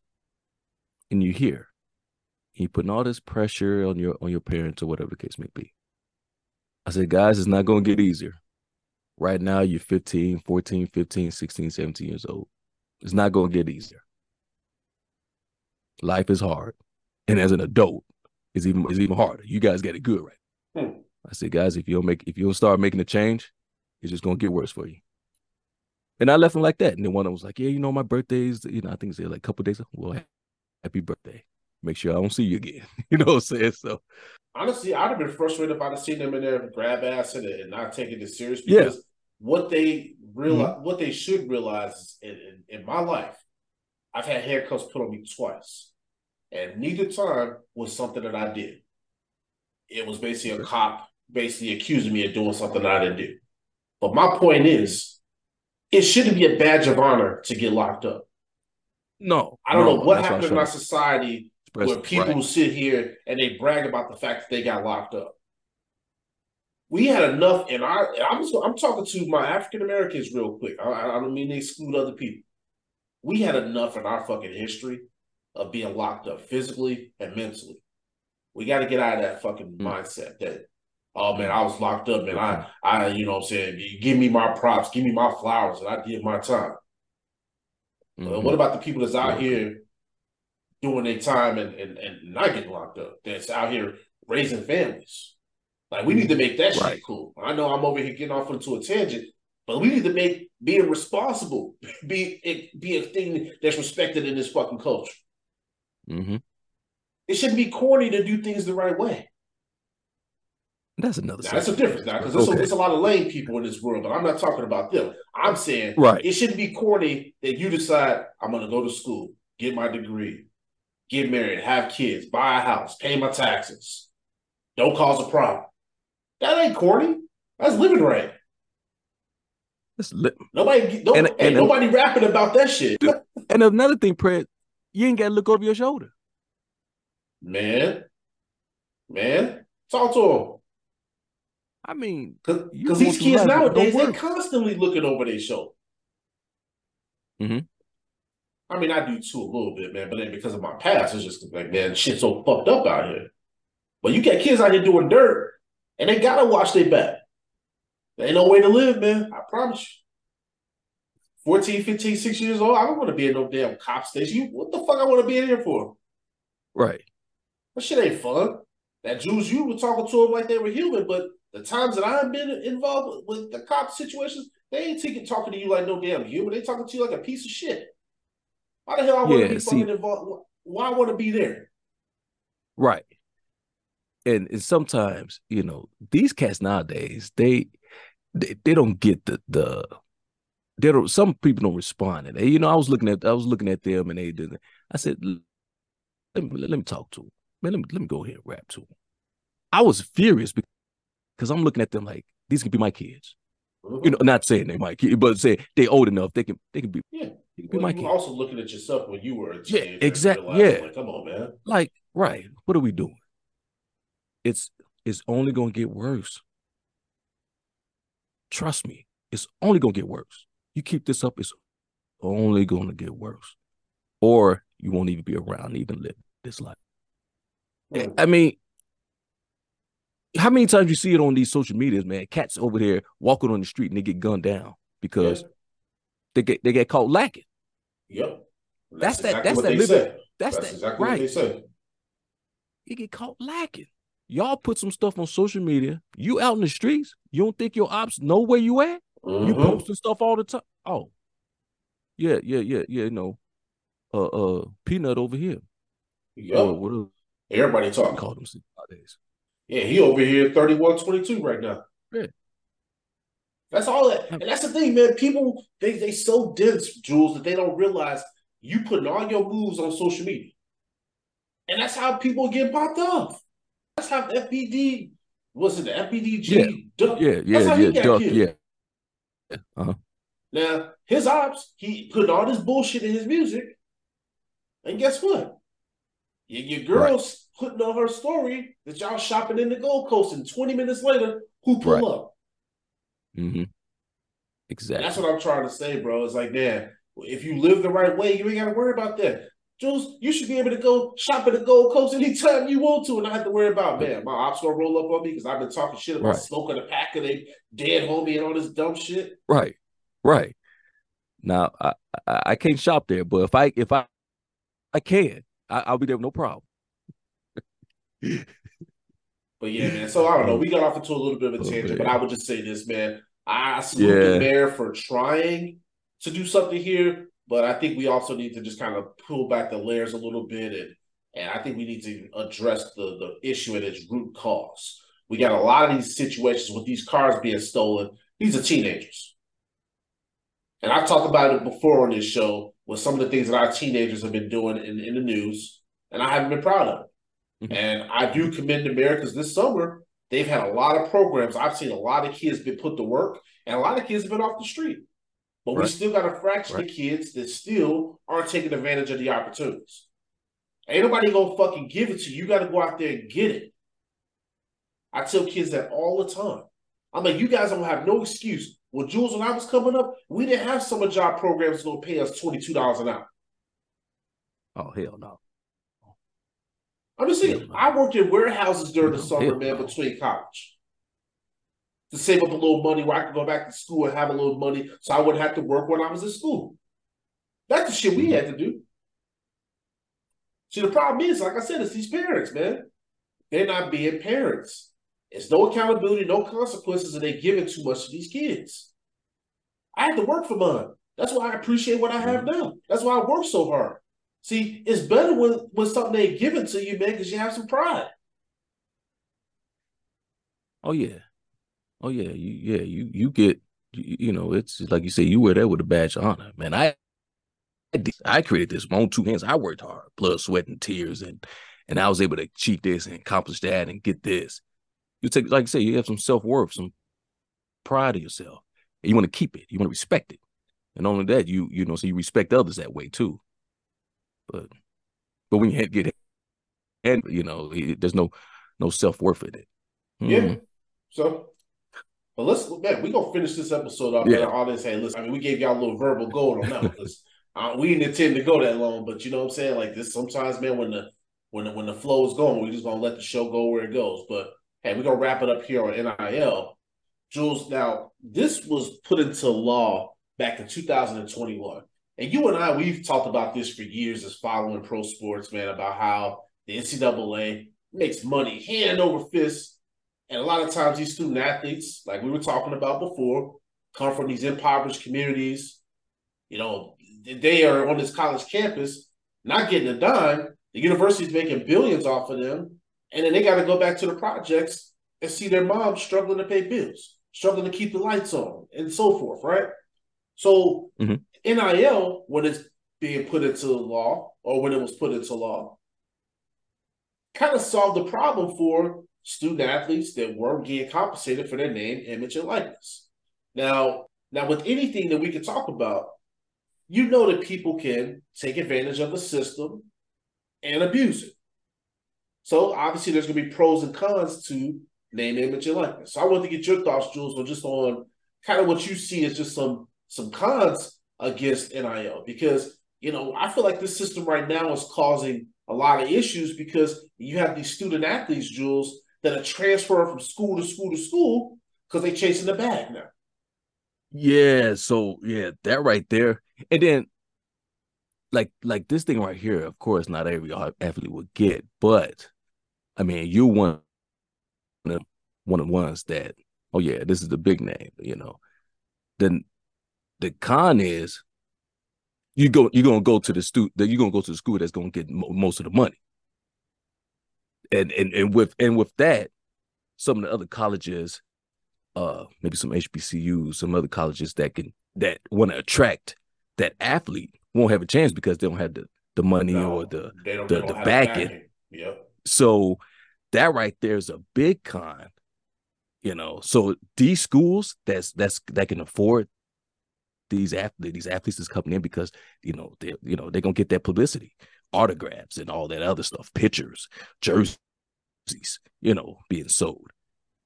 and you hear, here you putting all this pressure on your on your parents or whatever the case may be. I said, guys, it's not going to get easier. Right now, you're 15, 14, 15, 16, 17 years old. It's not going to get easier. Life is hard. And as an adult, it's even it's even harder. You guys got it good right. Hmm. I said, guys, if you don't make if you don't start making a change, it's just gonna get worse for you. And I left him like that. And then one of them was like, Yeah, you know, my birthday's, you know, I think it's like a couple days. Well, happy birthday. Make sure I don't see you again. you know what I'm saying? So Honestly, I'd have been frustrated if I'd have seen them in there grab ass and, and not taking it serious Yeah. because what they realize, what they should realize is in, in, in my life, I've had handcuffs put on me twice, and neither time was something that I did. It was basically a cop basically accusing me of doing something that I didn't do. But my point is, it shouldn't be a badge of honor to get locked up. no. I don't no, know what happened in our society where people Right. sit here and they brag about the fact that they got locked up. We had enough in our. I'm just, I'm talking to my African Americans real quick. I, I don't mean to exclude other people. We had enough in our fucking history of being locked up physically and mentally. We got to get out of that fucking Mm. mindset that, oh man, I was locked up and I, I, you know, what I'm saying, give me my props, give me my flowers, and I did my time. Mhm. what about the people that's out here doing their time and, and, and not getting locked up? That's out here raising families. Like we need to make that Right. shit cool. I know I'm over here getting off into a tangent, but we need to make being responsible be be a thing that's respected in this fucking culture. Mhm. It shouldn't be corny to do things the right way. That's another. Now, that's a difference now because there's, a- Okay. there's a lot of lame people in this world, but I'm not talking about them. I'm saying Right. it shouldn't be corny that you decide I'm going to go to school, get my degree, get married, have kids, buy a house, pay my taxes, don't cause a problem. That ain't corny. That's living right. That's lit. Nobody, no, And- hey, and- nobody rapping about that shit, And another thing, Press, you ain't got to look over your shoulder. man. Man, talk to him. I mean, Because these kids nowadays they're constantly looking over their shoulder. Mhm. I mean, I do too a little bit, man, but then because of my past, it's just like, man, shit's so fucked up out here. But you got kids out here doing dirt, and they gotta watch their back. There ain't no way to live, man. I promise you. 14, 15, 16 years old, I don't want to be in no damn cop station. What the fuck I want to be in here for? right. That shit ain't fun. That Jules, you were talking to them like they were human, but the times that I've been involved with, the cop situations, they ain't taking talking to you like no damn human. They talking to you like a piece of shit. Why the hell I want Yeah, to be see- fucking involved? Why I want to be there? Right. And, and sometimes, you know, these cats nowadays, they they, they don't get the the they some people don't respond and they, you know, I was looking at I was looking at them and they didn't. I said, let me let me talk to them. Man, let me let me go ahead and rap to them. I was furious because I'm looking at them like these could be my kids. You know, mm-hmm. not saying they my kid, but say they old enough, they can they can be Yeah. He could be my you kid. also looking at yourself when you were a Yeah, teenager. and exact- yeah. Like, come on, man. Like, right. What are we doing? It's it's only gonna get worse. Trust me, it's only gonna get worse. You keep this up, it's only gonna get worse. Or you won't even be around even live this life. I mean, how many times you see it on these social medias, man? Cats over there walking on the street and they get gunned down because Yeah. they get they get caught lacking. Yep. That's that- exactly that's that they living- say. That's, That's that exactly what right. they say. You get caught lacking. Y'all put some stuff on social media. You out in the streets. You don't think your ops know where you at? You Mhm. posting stuff all the time. Oh, yeah, yeah, yeah, yeah. You know, uh, uh, peanut over here. Yeah, what Everybody talking. call them nowadays? Yeah, he over here 31-22 right now. Yeah. That's all that. And that's the thing, man. People they they so dense, Jules, that they don't realize you putting all your moves on social media. And that's how people get popped off. That's how FBG was it the FBG Duck. Yeah, That's how yeah, yeah. got Duck, killed. yeah. Uh-huh. Now, his ops, he put all this bullshit in his music. And guess what? Your, your girl's putting on her story that y'all shopping in the Gold Coast, and 20 minutes later, who pull Right. up? Mm-hmm. And Exactly. that's what I'm trying to say, bro. It's like, man, if you live the right way, you ain't got to worry about that. Jules, you should be able to go shop at the Gold Coast anytime you want to and not have to worry about, man, my ops gonna roll up on me because I've been talking shit about Right. smoking a pack of they dead homie and all this dumb shit. Right, right. Now I, I can't shop there, but if I if I I can, I, I'll be there with no problem. But yeah, man. So I don't know. We got off into a little bit of a Oh, tangent, but I would just say this, man. I salute Yeah. the mayor for trying to do something here, but I think we also need to just kind of pull back the layers a little bit, and and I think we need to address the the issue at its root cause. We got a lot of these situations with these cars being stolen. These are teenagers, and I've talked about it before on this show with some of the things that our teenagers have been doing in, in the news, and I haven't been proud of it. Mhm. And I do commend because this summer they've had a lot of programs. I've seen a lot of kids been put to work, and a lot of kids have been off the street. But we still got a fraction Right. of kids that still aren't taking advantage of the opportunities. Ain't nobody gonna fucking give it to you. You got to go out there and get it. I tell kids that all the time. I'm like, you guys don't have no excuse. Well, Jules, when I was coming up, we didn't have summer job programs that's gonna pay us twenty two dollars an hour. Oh hell no. I'm just saying, Hell. I worked in warehouses during the summer, man, no. between college. To save up a little money where I could go back to school and have a little money so I wouldn't have to work when I was in school. That's the shit we mm-hmm. had to do. See, the problem is, like I said, it's these parents, man. They're not being parents. It's no accountability, no consequences, and they giving too much to these kids. I had to work for mine. That's why I appreciate what I have mm-hmm. now. That's why I work so hard. See, it's better when, when something ain't given to you, man, because you have some pride. Oh yeah. Oh yeah. You yeah, you you get you, you know, it's like you say, you wear that with a badge of honor. Man, I I created this with my own two hands. I worked hard, blood, sweat, and tears, and and I was able to achieve this and accomplish that and get this. You take like I say, you have some self-worth, some pride of yourself. And you want to keep it, you want to respect it. And only that, you you know, so you respect others that way too. But but when you get and you know, it- there's no no self-worth in it. Yeah. Mhm. So, but let's man, we gonna finish this episode off. Yeah. All this, hey, listen. I mean, we gave y'all a little verbal gold on that one 'cause, uh, we didn't intend to go that long, but you know what I'm saying. Like this, sometimes, man, when the when the, when the flow is going, we just gonna let the show go where it goes. But hey, we're gonna wrap it up here on NIL. Jules, now this was put into law back in 2021, and you and I we've talked about this for years as following pro sports, man, about how the NCAA makes money hand over fist. And a lot of times these student athletes, like we were talking about before, come from these impoverished communities. You know, they are on this college campus, not getting a dime. The university's making billions off of them. And then they got to go back to the projects and see their moms struggling to pay bills, struggling to keep the lights on, and so forth, right? So Mhm. NIL, when it's being put into the law, or when it was put into law, kind of solved the problem for student athletes that weren't getting compensated for their name, image, and likeness. Now, now with anything that we could talk about, you know that people can take advantage of the system and abuse it. So obviously, there's going to be pros and cons to name, image, and likeness. So I want to get your thoughts, Jules, on just on kind of what you see as just some some cons against NIL because you know I feel like this system right now is causing a lot of issues because you have these student athletes, Jules, that are transferring from school to school to school because they're chasing the bag now. Yeah, so yeah, that right there. And then like like this thing right here, of course, not every athlete would get, but I mean, you one of one of the ones that, oh yeah, this is the big name, you know. Then the con is you go you're gonna go to the stu that you're gonna go to the school that's gonna get mo- most of the money. And and and with and with that, some of the other colleges, uh, maybe some HBCUs, some other colleges that can that want to attract that athlete won't have a chance because they don't have the the money no, or the the, the backing. Yep. So that right there is a big con. You know, so these schools that's that's that can afford these athletes, these athletes that's coming in because you know they you know they're gonna get that publicity, autographs and all that other stuff, pictures, jerseys, you know, being sold.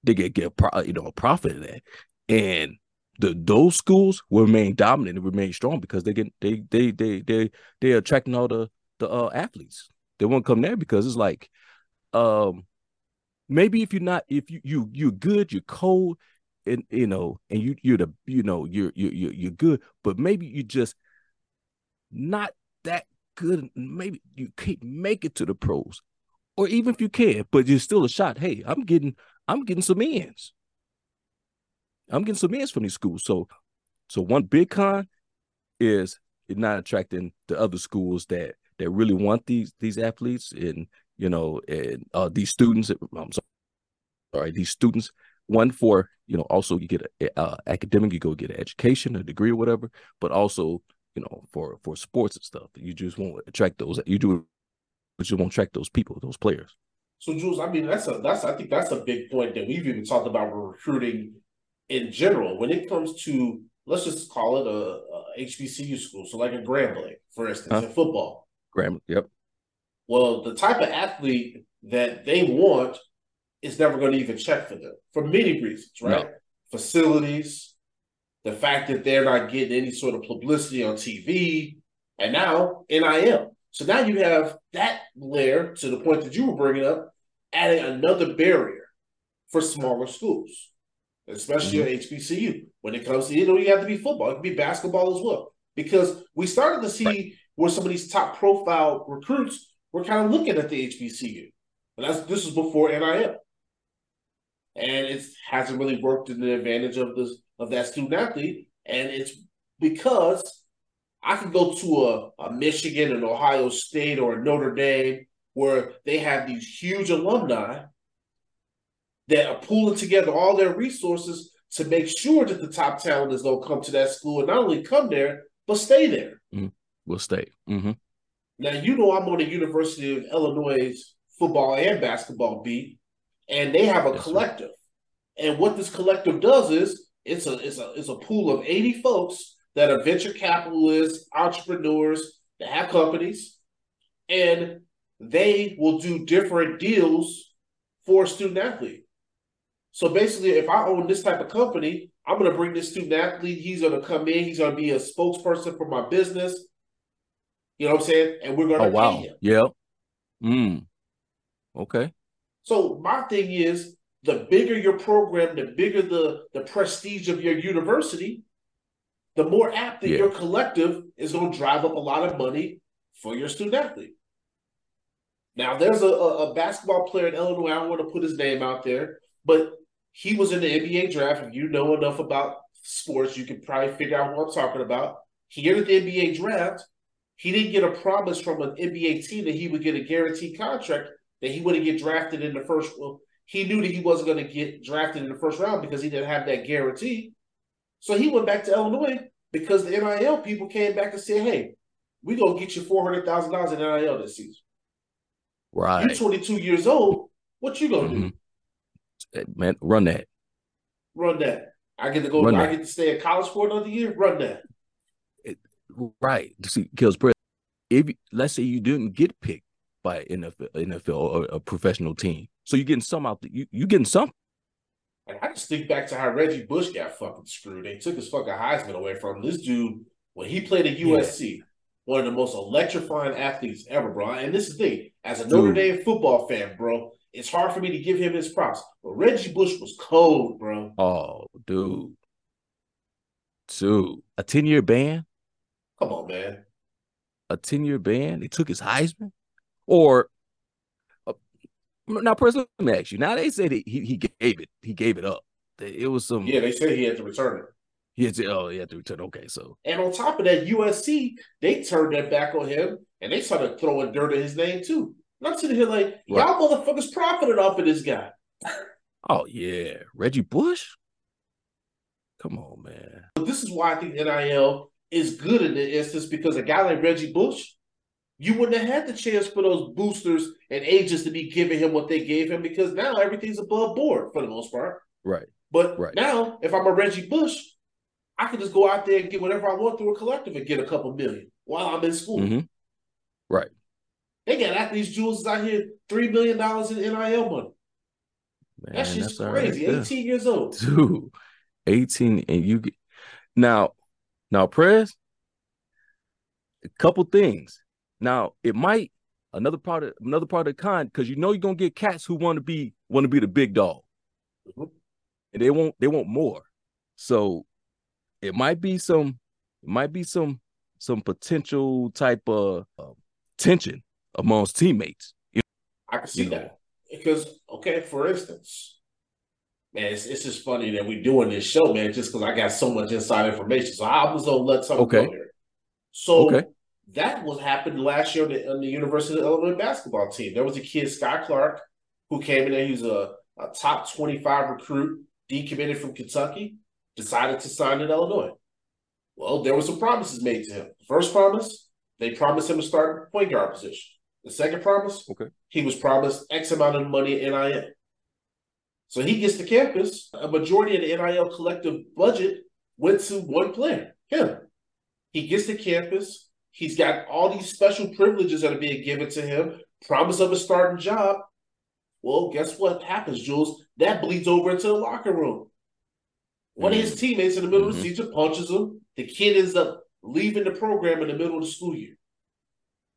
They get get you know a profit of that, and the those schools will remain dominant and remain strong because they get they they they they they're attracting all the the uh, athletes. They won't come there because it's like, um, maybe if you're not if you you you're good, you're cold, and you know, and you you're the you know you're you're you're good, but maybe you just not that good. Maybe you can't make it to the pros, or even if you can, but you're still a shot. Hey, I'm getting I'm getting some ends. I'm getting some ends from these schools. So, so one big con is not attracting the other schools that that really want these these athletes and you know and uh, these students. I'm sorry, these students. One for you know also you get a, uh, academic, you go get an education, a degree or whatever, but also you know for for sports and stuff. You just won't attract those. You do, but you won't attract those people, those players. So Jules, I mean that's a that's I think that's a big point that we've even talked about recruiting in general, when it comes to let's just call it a, a HBCU school, so like a Grambling, for instance, huh? in football. Grambling, yep. Well, the type of athlete that they want is never going to even check for them for many reasons, right? No. Facilities, the fact that they're not getting any sort of publicity on TV, and now NIL. So now you have that layer to the point that you were bringing up, adding another barrier for smaller schools especially mm-hmm. at HBCU. When it comes to you know, you have to be football, it can be basketball as well. Because we started to see right. where some of these top profile recruits were kind of looking at the HBCU. And that's this is before NIL. And it hasn't really worked in the advantage of this of that student athlete. And it's because I can go to a, a Michigan, an Ohio State, or a Notre Dame where they have these huge alumni that are pulling together all their resources to make sure that the top talent is going to come to that school and not only come there, but stay there. Mm-hmm. Will stay. Mm-hmm. Now, you know, I'm on the University of Illinois football and basketball beat, and they have a collective. And what this collective does is it's a, it's, a, it's a pool of 80 folks that are venture capitalists, entrepreneurs that have companies, and they will do different deals for a student athlete. So basically, if I own this type of company, I'm going to bring this student athlete. He's going to come in. He's going to be a spokesperson for my business. You know what I'm saying? And we're going to oh, wow. him. Yeah. Mm. Okay. So my thing is, the bigger your program, the bigger the the prestige of your university, the more apt that yeah. your collective is going to drive up a lot of money for your student athlete. Now, there's a, a, basketball player in Illinois. I don't want to put his name out there, but he was in the NBA draft. If you know enough about sports, you can probably figure out what I'm talking about. He entered the NBA draft. He didn't get a promise from an NBA team that he would get a guaranteed contract that he wouldn't get drafted in the first. Well, he knew that he wasn't going to get drafted in the first round because he didn't have that guarantee. So he went back to Illinois because the NIL people came back and said, "Hey, we're gonna get you four hundred thousand dollars in NIL this season." Right. You're 22 years old. What you gonna mm-hmm. do? man, run that. Run that. I get to go. Run I that. get to stay at college for another year. Run that. Right. See, because if let's say you didn't get picked by NFL, NFL or a professional team, so you're getting some out. there. You you getting some. And I just think back to how Reggie Bush got fucking screwed. They took his fucking Heisman away from him. This dude, when he played at USC, yeah. one of the most electrifying athletes ever, bro. And this is the thing, as a Notre Dame football fan, bro, it's hard for me to give him his props. But Reggie Bush was cold, bro. Oh, dude. Dude, a 10 year ban? Come on, man. A 10 year ban? They took his Heisman? Or uh, now, personally, let me ask you. Now they said he, he gave it, he gave it up. It was some. Yeah, they said he had to return it. He had to. Oh, he had to return. Okay, so. And on top of that, USC they turned their back on him and they started throwing dirt at his name too. And I'm sitting here like, right. y'all motherfuckers profited off of this guy. Oh yeah, Reggie Bush. Come on, man. But this is why I think NIL is good in the instance because a guy like Reggie Bush, you wouldn't have had the chance for those boosters and agents to be giving him what they gave him because now everything's above board for the most part. Right. But right. now, if I'm a Reggie Bush, I can just go out there and get whatever I want through a collective and get a couple million while I'm in school. Mm-hmm. Right. They got athletes Jules out here three million dollars in NIL money. Man, that's just crazy. Right 18 years old. Dude, 18 and you get now now Prez, a couple things. Now it might another part of another part of the con because you know you're gonna get cats who want to be want to be the big dog. Mm-hmm. And they want they want more. So it might be some it might be some some potential type of uh, tension amongst teammates. You know? I can see you that because okay, for instance, man, it's, it's just funny that we're doing this show, man, just because I got so much inside information. So I was gonna let something okay. go here. So okay. that was happened last year on the, on the, University of Illinois basketball team. There was a kid, Skyy Clark, who came in there. He was a, a top 25 recruit, decommitted from Kentucky, decided to sign in Illinois. Well, there were some promises made to him. First promise, they promised him to start point guard position. The second promise, okay, he was promised X amount of money in NIL. So he gets to campus. A majority of the NIL collective budget went to one player, him. He gets to campus. He's got all these special privileges that are being given to him. Promise of a starting job. Well, guess what happens, Jules? That bleeds over into the locker room. One mm-hmm. of his mm-hmm. teammates in the middle mm-hmm. of the mm-hmm. season punches him. The kid ends up leaving the program in the middle of the school year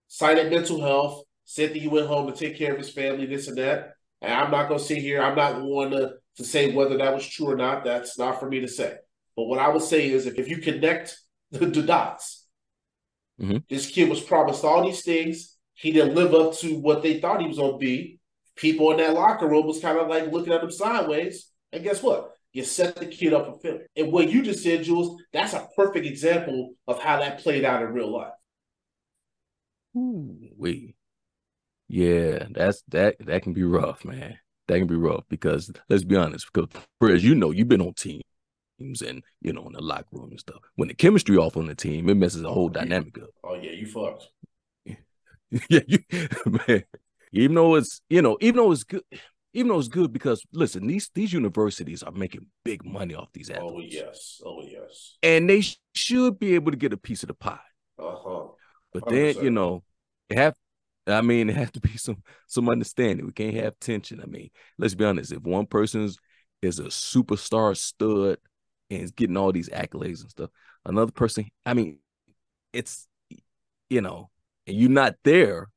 cited mental health, said that he went home to take care of his family, this and that. And I'm not going to sit here. I'm not one to, to say whether that was true or not. That's not for me to say. But what I would say is if, if you connect the, the dots, mm-hmm. this kid was promised all these things. He didn't live up to what they thought he was going to be. People in that locker room was kind of like looking at him sideways. And guess what? You set the kid up for failure. And what you just said, Jules, that's a perfect example of how that played out in real life we yeah, that's that that can be rough, man. That can be rough because let's be honest, because as you know, you've been on teams and you know in the locker room and stuff. When the chemistry off on the team, it messes the whole dynamic up. Oh yeah, you fucked. yeah, you, man. Even though it's you know, even though it's good, even though it's good because listen, these these universities are making big money off these oh, athletes. Oh yes, oh yes, and they sh- should be able to get a piece of the pie. Uh huh. But then you know, have I mean, it has to be some some understanding. We can't have tension. I mean, let's be honest. If one person's is a superstar stud and is getting all these accolades and stuff, another person, I mean, it's you know, and you're not there,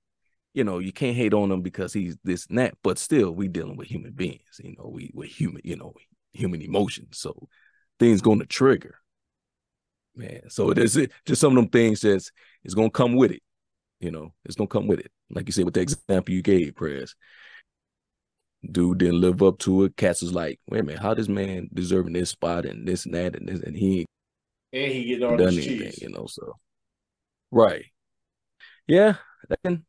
you know, you can't hate on him because he's this and that. But still, we dealing with human beings. You know, we we're human. You know, human emotions. So things going to trigger, man. So is just some of them things that's going to come with it. You know, it's gonna come with it. Like you said with the example you gave, Prez. Dude didn't live up to it. Cats was like, wait a minute, how this man deserving this spot and this and that and this and he and he get all done anything, cheese. you know. So right, yeah, that can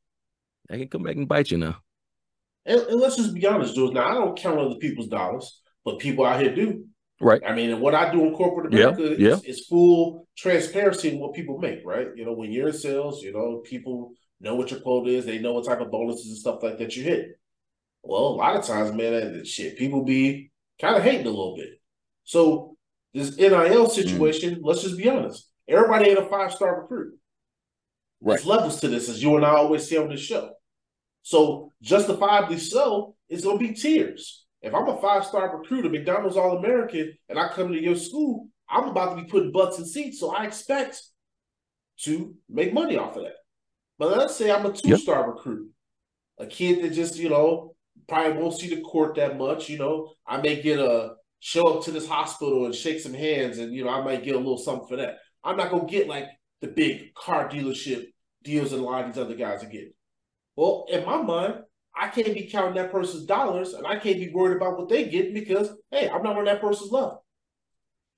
that can come back and bite you now. And, and let's just be honest, Jules. Now I don't count other people's dollars, but people out here do. Right. I mean, and what I do in corporate America yeah, yeah. Is, is, full transparency in what people make, right? You know, when you're in sales, you know, people know what your quota is, they know what type of bonuses and stuff like that you hit. Well, a lot of times, man, that shit, people be kind of hating a little bit. So this NIL situation, mm. let's just be honest. everybody ain't a five star recruit. Right. There's levels to this, as you and I always say on this show. So justifiably so, it's gonna be tiers. If I'm a five star recruit, a McDonald's All American, and I come to your school, I'm about to be putting butts in seats, so I expect to make money off of that. But let's say I'm a two star yep. recruit, a kid that just you know probably won't see the court that much. You know, I may get a show up to this hospital and shake some hands, and you know I might get a little something for that. I'm not gonna get like the big car dealership deals that a lot of these other guys are getting. Well, in my mind, I can't be counting that person's dollars, and I can't be worried about what they get because hey, I'm not on that person's level.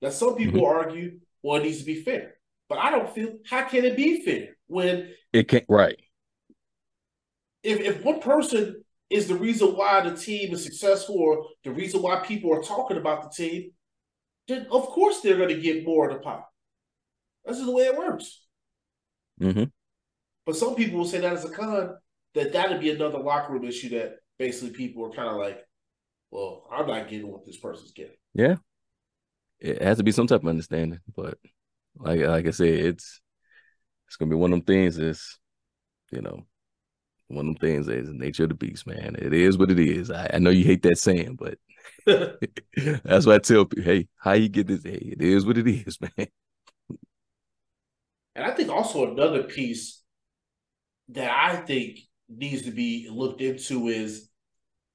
Now, some people mm-hmm. argue, well, it needs to be fair, but I don't feel how can it be fair when it can't right. If if one person is the reason why the team is successful or the reason why people are talking about the team, then of course they're going to get more of the pie. That's just the way it works. Mm-hmm. But some people will say that as a con, that that'd be another locker room issue that basically people are kind of like, well, I'm not getting what this person's getting. Yeah. It has to be some type of understanding. But like like I said, it's it's gonna be one of them things that's, you know, one of them things is the nature of the beast, man. It is what it is. I, I know you hate that saying, but that's why I tell people, hey, how you get this? Hey, it is what it is, man. And I think also another piece that I think needs to be looked into is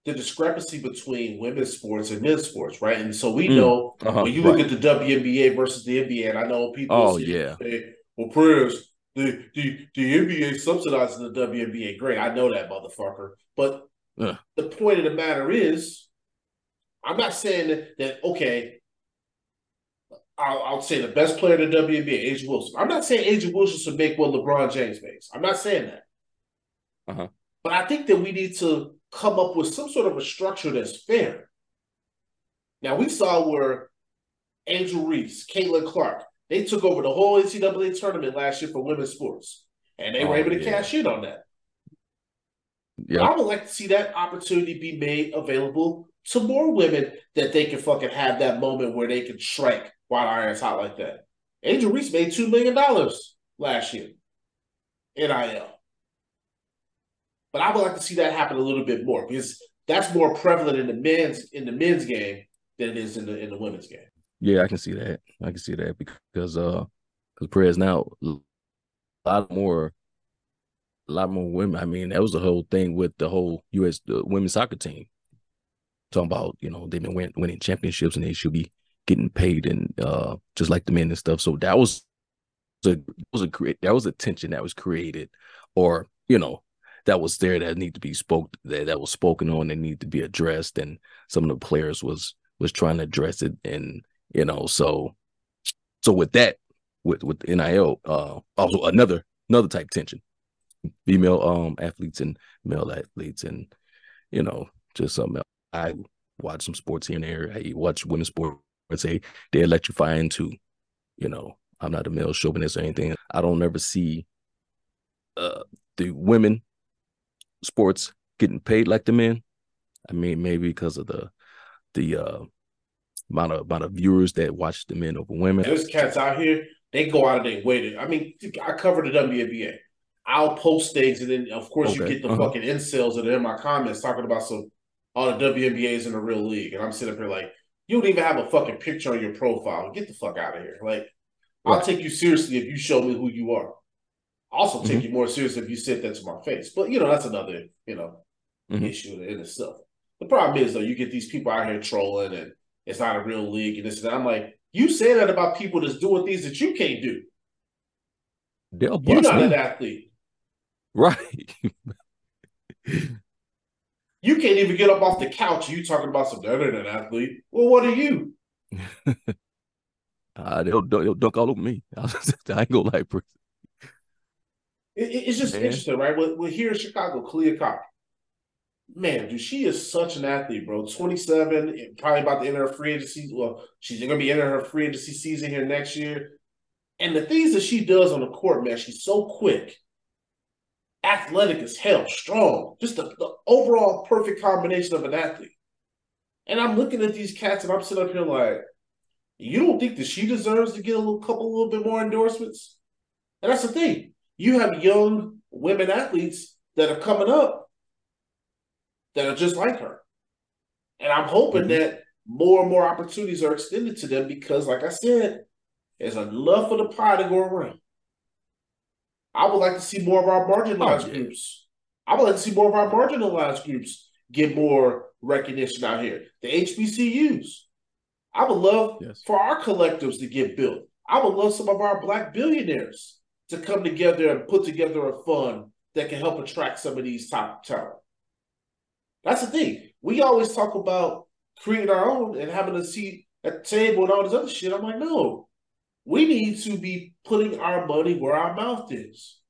the discrepancy between women's sports and men's sports, right? And so we mm, know uh-huh, when you look right. at the WNBA versus the NBA, and I know people oh, yeah. say, well, Prez, the, the, the NBA subsidizing the WNBA. Great, I know that motherfucker. But uh. the point of the matter is, I'm not saying that, okay, I'll, I'll, say the best player in the WNBA, A'ja Wilson. I'm not saying A'ja Wilson should make what LeBron James makes. I'm not saying that. Uh-huh. But I think that we need to come up with some sort of a structure that's fair. Now we saw where Angel Reese, Caitlin Clark, they took over the whole NCAA tournament last year for women's sports, and they oh, were able to yeah. cash in on that. Yeah. I would like to see that opportunity be made available to more women that they can fucking have that moment where they can strike while iron's hot like that. Angel Reese made two million dollars last year. In NIL. But I would like to see that happen a little bit more because that's more prevalent in the men's in the men's game than it is in the in the women's game. Yeah, I can see that. I can see that because uh because Perez now a lot more a lot more women. I mean, that was the whole thing with the whole US the women's soccer team. Talking about, you know, they've been win, winning championships and they should be getting paid and uh just like the men and stuff. So that was a was a great that was a tension that was created or, you know, that was there that need to be spoke that, that was spoken on and need to be addressed and some of the players was was trying to address it and you know so so with that with with NIL uh also another another type tension female um athletes and male athletes and you know just something else. I watch some sports here and there I watch women's sports and say they electrifying too you know I'm not a male chauvinist or anything I don't ever see uh the women sports getting paid like the men. I mean, maybe because of the the uh, amount of amount of viewers that watch the men over women. There's cats out here. They go out of their way to. I mean, I cover the WNBA. I'll post things, and then of course okay. you get the uh-huh. fucking incels that are in my comments talking about some all the WNBAs in the real league, and I'm sitting up here like, you don't even have a fucking picture on your profile. Get the fuck out of here. Like, I'll take you seriously if you show me who you are also take mm-hmm. you more serious if you said that to my face. But you know, that's another, you know, mm-hmm. issue in itself. The problem is though, you get these people out here trolling and it's not a real league and this and. I'm like, you say that about people that's doing things that you can't do. They'll You're not me. an athlete. Right. you can't even get up off the couch. You talking about some other than an athlete. Well, what are you? uh, they'll, they'll dunk all over me. I ain't gonna lie, it, it's just Man. interesting, right? We're, we're here in Chicago, Kahleah Copper. Man, dude, she is such an athlete, bro. 27, probably about to enter her free agency. Well, she's to be entering her free agency season here next year. And the things that she does on the court, man, she's so quick, athletic as hell, strong, just the, the overall perfect combination of an athlete. And I'm looking at these cats and I'm sitting up here like, You don't think that she deserves to get a little couple, a little bit more endorsements? And that's the thing. You have young women athletes that are coming up that are just like her. And I'm hoping mm-hmm. that more and more opportunities are extended to them because, like I said, there's enough of the pie to go around. I would like to see more of our marginalized oh, yeah. groups. I would like to see more of our marginalized groups get more recognition out here. The HBCUs. I would love yes. for our collectives to get built. I would love some of our black billionaires to come together and put together a fund that can help attract some of these top talent. That's the thing. We always talk about creating our own and having a seat at the table and all this other shit. I'm like, no, we need to be putting our money where our mouth is.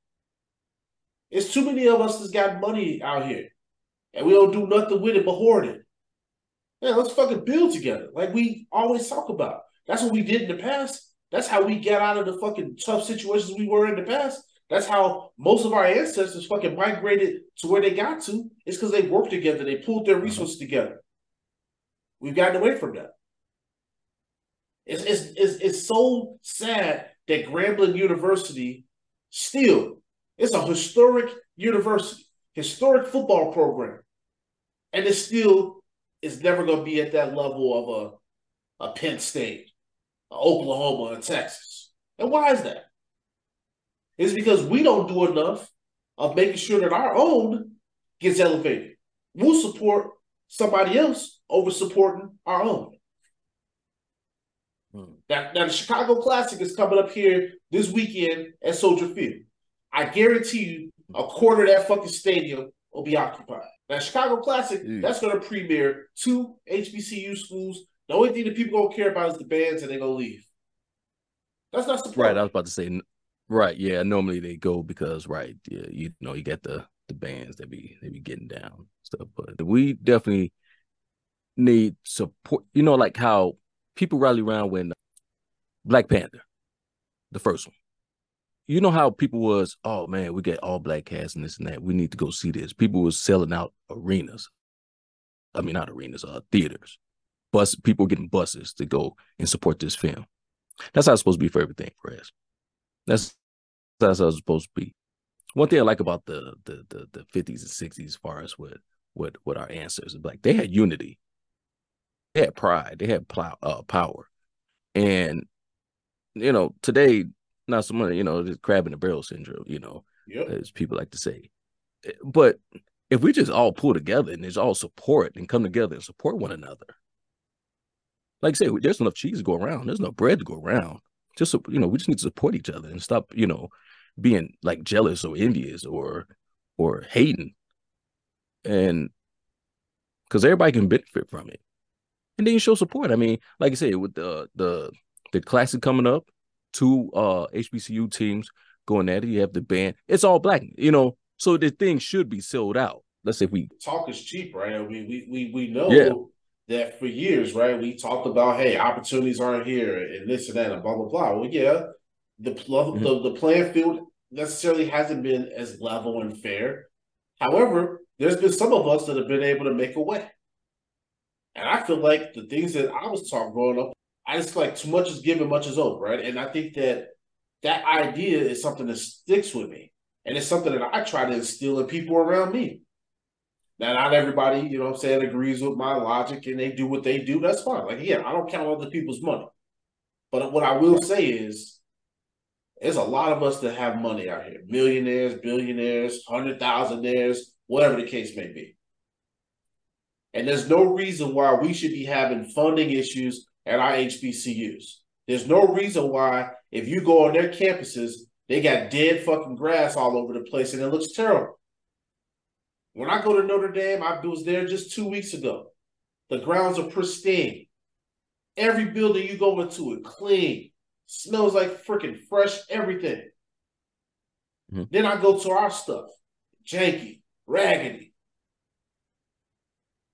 It's too many of us that's got money out here, and we don't do nothing with it but hoard it. Yeah, let's fucking build together, like we always talk about. That's what we did in the past. That's how we got out of the fucking tough situations we were in the past. That's how most of our ancestors fucking migrated to where they got to. It's because they worked together. They pulled their resources uh-huh. together. We've gotten away from that. It's, it's, it's, it's so sad that Grambling University still, it's a historic university, historic football program. And it still is never going to be at that level of a, a Penn State, a Oklahoma, and Texas. And why is that? It's because we don't do enough of making sure that our own gets elevated. We'll support somebody else over supporting our own. Hmm. Now, now, the Chicago Classic is coming up here this weekend at Soldier Field. I guarantee you a quarter of that fucking stadium will be occupied. Now, Chicago Classic, mm. that's going to premiere two HBCU schools. The only thing that people going to care about is the bands and they're going to leave. That's not surprising. Right. I was about to say, right. Yeah. Normally they go because, right. Yeah, you know, you get the the bands that be they be getting down stuff. But we definitely need support. You know, like how people rally around when Black Panther, the first one. You know how people was, oh man, we get all black cast and this and that. We need to go see this. People was selling out arenas. I mean, not arenas, uh, theaters. Bus people getting buses to go and support this film. That's how it's supposed to be for everything for us. That's that's how it's supposed to be. One thing I like about the the the, the 50s and 60s as far as what what what our ancestors like, they had unity they had pride, they had plow, uh, power, and you know today not so much. You know, just crab in the barrel syndrome. You know, yep. as people like to say, eh, but if we just all pull together and just all support and come together and support one another, like I say, there's enough cheese to go around. There's enough bread to go around. Just you know, we just need to support each other and stop, you know, being like jealous or envious or or hating, and because everybody can benefit from it and then you show support. I mean, like I said, with the the the classic coming up, two uh HBCU teams going at it. You have the band. It's all black, you know. So the thing should be sold out. Let's say if we talk is cheap, right? I mean, we we we know yeah. That for years, right? We talked about hey, opportunities aren't here and this and that and blah blah blah. Well, yeah, the mm-hmm. the, the playing field necessarily hasn't been as level and fair. However, there's been some of us that have been able to make a way. And I feel like the things that I was taught growing up, I just like too much is given, much is owed, right? And I think that that idea is something that sticks with me. And it's something that I try to instill in people around me. Now, not everybody, you know I'm saying, agrees with my logic and they do what they do. That's fine. Like, yeah, I don't count other people's money. But what I will say is, there's a lot of us that have money out here millionaires, billionaires, hundred thousandaires, whatever the case may be. And there's no reason why we should be having funding issues at our HBCUs. There's no reason why, if you go on their campuses, they got dead fucking grass all over the place and it looks terrible. When I go to Notre Dame, I was there just two weeks ago. The grounds are pristine. Every building you go into it clean, smells like freaking fresh everything. Mm-hmm. Then I go to our stuff, janky, raggedy,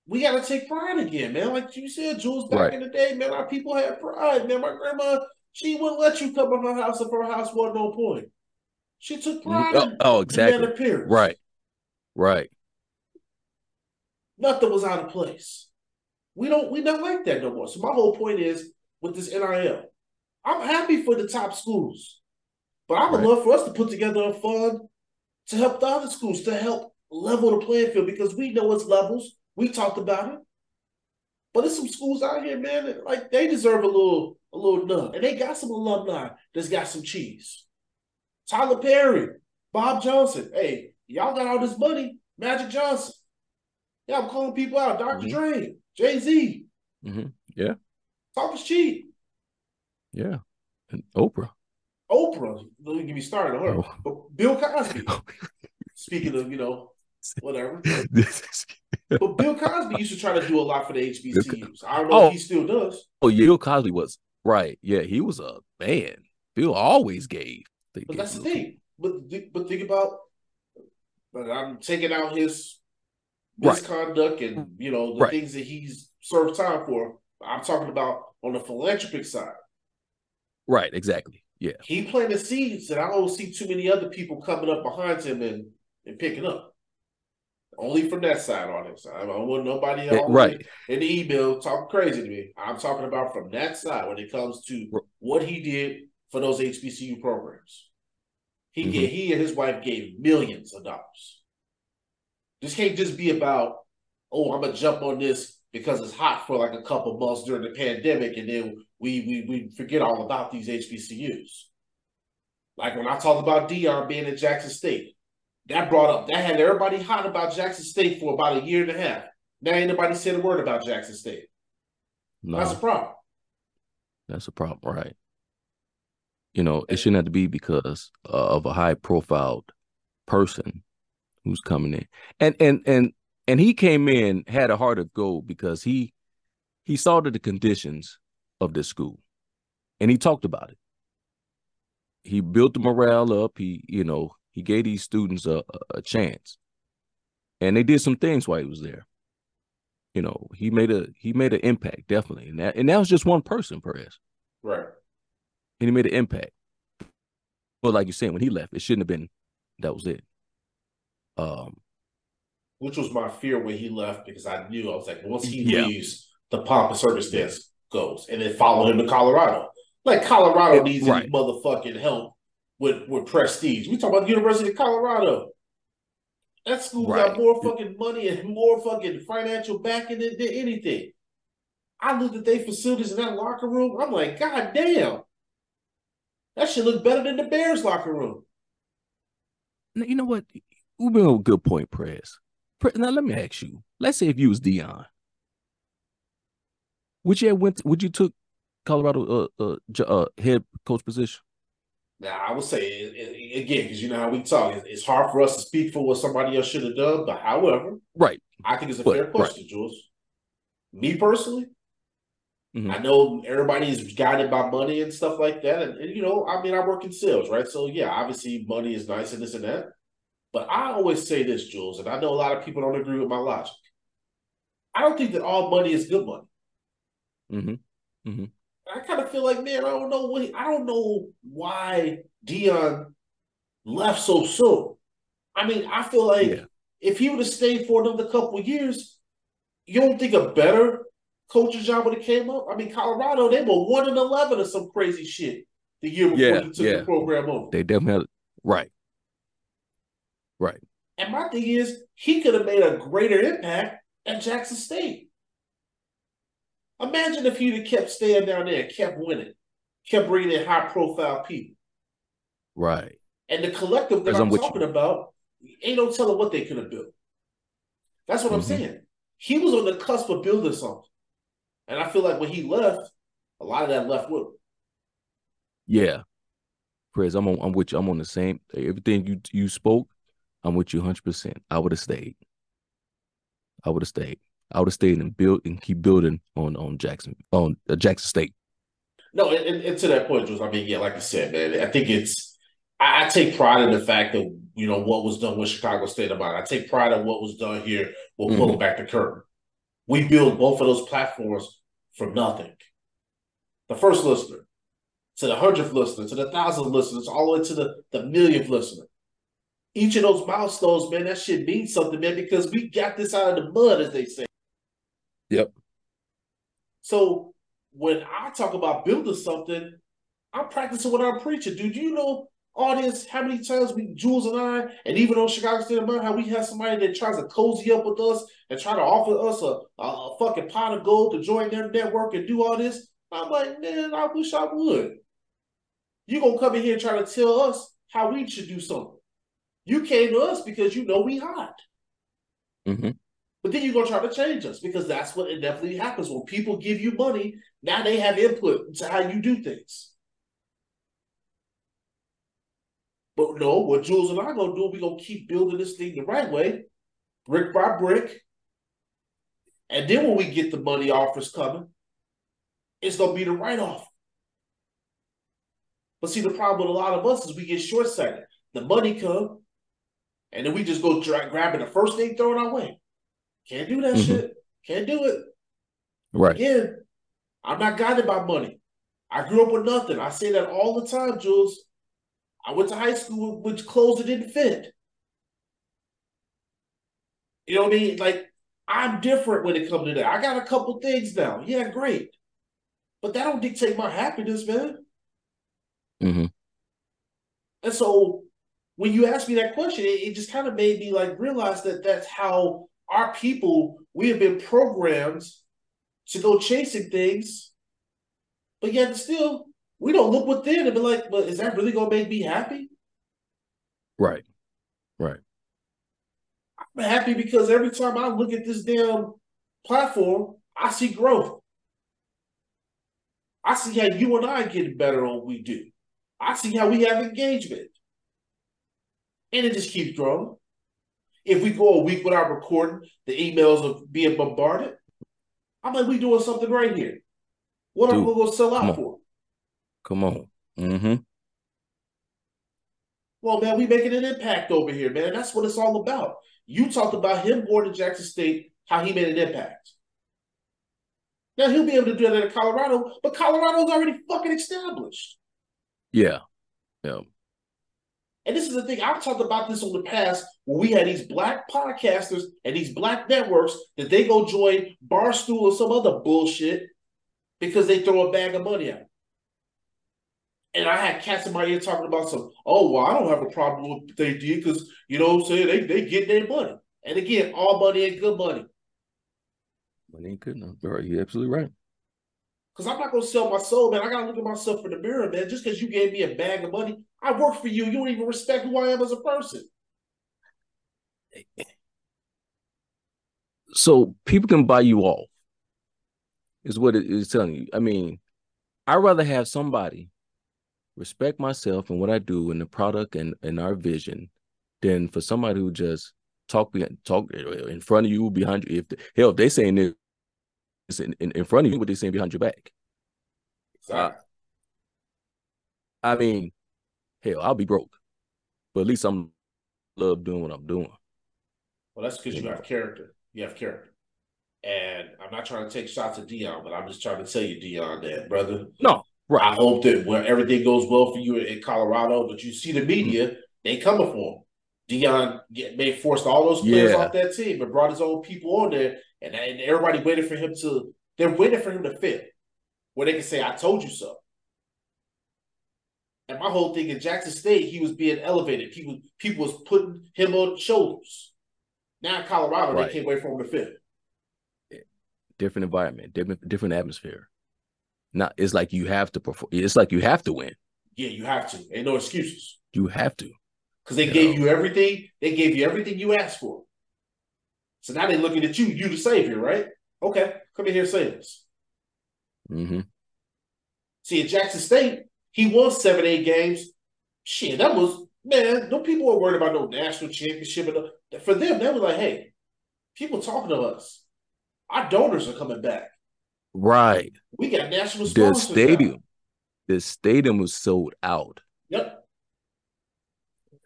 we got to take pride again, man. Like you said, Jules, back right. in the day, man, our people had pride, man. My grandma, she wouldn't let you come in her house if her house wasn't on point. She took mm-hmm. pride oh, in, oh, exactly. Right. Right. Nothing was out of place. We don't we don't like that no more. So my whole point is with this NIL. I'm happy for the top schools, but I would Right. love for us to put together a fund to help the other schools to help level the playing field because we know it's levels. We talked about it, but there's some schools out here, man. that, Like they deserve a little a little nut, and they got some alumni that's got some cheese. Tyler Perry, Bob Johnson. Hey, y'all got all this money. Magic Johnson. Yeah, I'm calling people out. doctor Mhm. Dre, Jay Z. Mhm. Yeah. Talk is cheap. Yeah. And Oprah. Oprah, don't even get me started on her. Oh. But Bill Cosby, speaking of, you know, whatever. But Bill Cosby used to try to do a lot for the HBCUs. I don't know Oh. if he still does. oh, yeah, Bill Cosby was right. Yeah, he was a man. Bill always gave. But gave that's the thing. But but think about but I'm taking out his Right. misconduct and you know the Right. things that he's served time for. I'm talking about on the philanthropic side. Right, exactly. Yeah. He planted seeds that I don't see too many other people coming up behind him and, and picking up. Only from that side on it. I don't want nobody else right. in the email talking crazy to me. I'm talking about from that side when it comes to what he did for those HBCU programs. He Mhm. gave, he and his wife gave millions of dollars. This can't just be about, oh, I'm gonna jump on this because it's hot for like a couple months during the pandemic, and then we we we forget all about these HBCUs. Like when I talked about Deion being at Jackson State, that brought up that had everybody hot about Jackson State for about a year and a half. Now ain't nobody said a word about Jackson State. No, That's a problem. that's a problem, right? You know, it shouldn't have to be because uh, of a high profile person who's coming in. And and and and he came in had a heart of gold because he he saw the conditions of this school and he talked about it. He built the morale up. He, you know, he gave these students a, a, chance. And they did some things while he was there. You know, he made a he made an impact, definitely. And that and that was just one person, Perez. Right. And he made an impact. But like you're saying, when he left, it shouldn't have been that was it. Um Which was my fear when he left because I knew I was like, once he Yeah. leaves, the pomp and circumstance goes, and then follow him to Colorado. Like Colorado Yeah, needs right. any motherfucking help with with prestige. We talk about the University of Colorado. That school got more fucking money and more fucking financial backing than, than anything. I looked at their facilities in that locker room. I'm like, God damn. That should look better than the Bears locker room. Now, you know what? You bring up a good point, Prez. Pre- Now let me ask you. Let's say if you was Deion, would you have went? Would you took Colorado uh, uh, uh head coach position? Now, I would say it, it- again, because you know how we talk, it's, it's hard for us to speak for what somebody else should have done. But however, Right. I think it's a But- fair right. question, Jules. Me personally, Mhm. I know everybody is guided by money and stuff like that. And, and, you know, I mean, I work in sales, right? So, yeah, obviously money is nice and this and that. But I always say this, Jules, and I know a lot of people don't agree with my logic. I don't think that all money is good money. Mm-hmm. I kind of feel like, man, I don't know what I don't know why Deion left so soon. I mean, I feel like Yeah. if he would have stayed for another couple of years, you don't think a better coaching job would have came up? I mean, Colorado, they were one and eleven or some crazy shit the year before Yeah, he took yeah. the program over. They definitely right. Right. And my thing is, he could have made a greater impact at Jackson State. Imagine if he'd have kept staying down there, kept winning, kept bringing in high profile people. Right. And the collective that I'm, I'm talking about, ain't no telling what they could have built. That's what I'm Mhm. saying. He was on the cusp of building something. And I feel like when he left, a lot of that left with him. Yeah. Prez, I'm on I'm with you. I'm on the same everything you you spoke, I'm with you 100 percent I would have stayed. I would have stayed. I would have stayed and built and keep building on on Jackson on uh, Jackson State. No, and, and, to that point, Jules, I mean, yeah, like I said, man, I think it's I, I take pride in the fact that you know what was done with Chicago State about it. I take pride in what was done here with Mhm. pulling back the curtain. We built both of those platforms from nothing. The first listener, to the hundredth listener, to the thousandth listener, all the way to the, the millionth listener. Each of those milestones, man, that shit means something, man, because we got this out of the mud, as they say. Yep. So when I talk about building something, I'm practicing what I'm preaching. Dude, you know all this, how many times we, Jules and I, and even on Chicago State of how we have somebody that tries to cozy up with us and try to offer us a, a, a fucking pot of gold to join their network and do all this. I'm like, man, I wish I would. You gonna come in here and try to tell us how we should do something. You came to us because you know we hot. Mm-hmm. But then you're gonna try to change us because that's what inevitably happens when people give you money. Now they have input into how you do things. But no, what Jules and I are gonna do, we're gonna keep building this thing the right way, brick by brick. And then when we get the money offers coming, it's gonna be the write-off. But see, the problem with a lot of us is we get short-sighted. The money come, and then we just go dra- grabbing the first thing thrown our way. Can't do that Mhm. shit. Can't do it. Right. Again, I'm not guided by money. I grew up with nothing. I say that all the time, Jules. I went to high school with clothes that didn't fit. You know what I mean? Like, I'm different when it comes to that. I got a couple things now. Yeah, great. But that don't dictate my happiness, man. Mm-hmm. And so when you asked me that question, it, it just kind of made me like realize that that's how our people, we have been programmed to go chasing things, but yet still we don't look within and be like, but is that really gonna make me happy? Right. Right. I'm happy because every time I look at this damn platform, I see growth. I see how you and I getting better on what we do. I see how we have engagement. And it just keeps growing. If we go a week without recording the emails of being bombarded, I'm like, we doing something right here. What am I Dude, gonna sell out on. for? Come on. Mm-hmm. Well, man, we making an impact over here, man. That's what it's all about. You talked about him going to Jackson State, how he made an impact. Now he'll be able to do that in Colorado, but Colorado's already fucking established. Yeah. Yeah. And this is the thing, I've talked about this on the past when we had these black podcasters and these black networks that they go join Barstool or some other bullshit because they throw a bag of money at them. And I had cats in my ear talking about some, oh, well, I don't have a problem with what they did because, you know what I'm saying, they, they get their money. And again, all money ain't good money. Money ain't good enough. Right. You're absolutely right. Because I'm not going to sell my soul, man. I got to look at myself in the mirror, man. Just because you gave me a bag of money, I work for you. You don't even respect who I am as a person. So people can buy you off, is what it is telling you. I mean, I'd rather have somebody respect myself and what I do and the product and, and our vision than for somebody who just talk talk in front of you, behind you. If the, hell, if they saying this in, in, in front of you, what they saying behind your back. Uh, I mean, hell, I'll be broke, but at least I'm love doing what I'm doing. Well, that's because you have character. You have character. And I'm not trying to take shots at Deion, but I'm just trying to tell you, Deion, that brother. No, right. I hope that when everything goes well for you in Colorado, but you see the media, Mm-hmm. they coming for him. Deion get, may forced all those players Yeah. off that team and brought his own people on there, and, and everybody waited for him to. They're waiting for him to fit, where they can say, "I told you so." And my whole thing in Jackson State, he was being elevated. People, people was putting him on shoulders. Now in Colorado, Right. they can't wait for him to fit. different environment, different different atmosphere. Not it's like you have to perform. It's like you have to win. Yeah, you have to. Ain't no excuses You have to. because they You gave know. you everything. They gave you everything you asked for. So now they're looking at you, you the savior, right? Okay, come in here, save us. hmm See, at Jackson State, he won seven, eight games. Shit, that was man. No people were worried about no national championship. And for them, they were like, "Hey, people talking to us. Our donors are coming back. Right. We got national The sponsors." now." stadium, the stadium was sold out. Yep.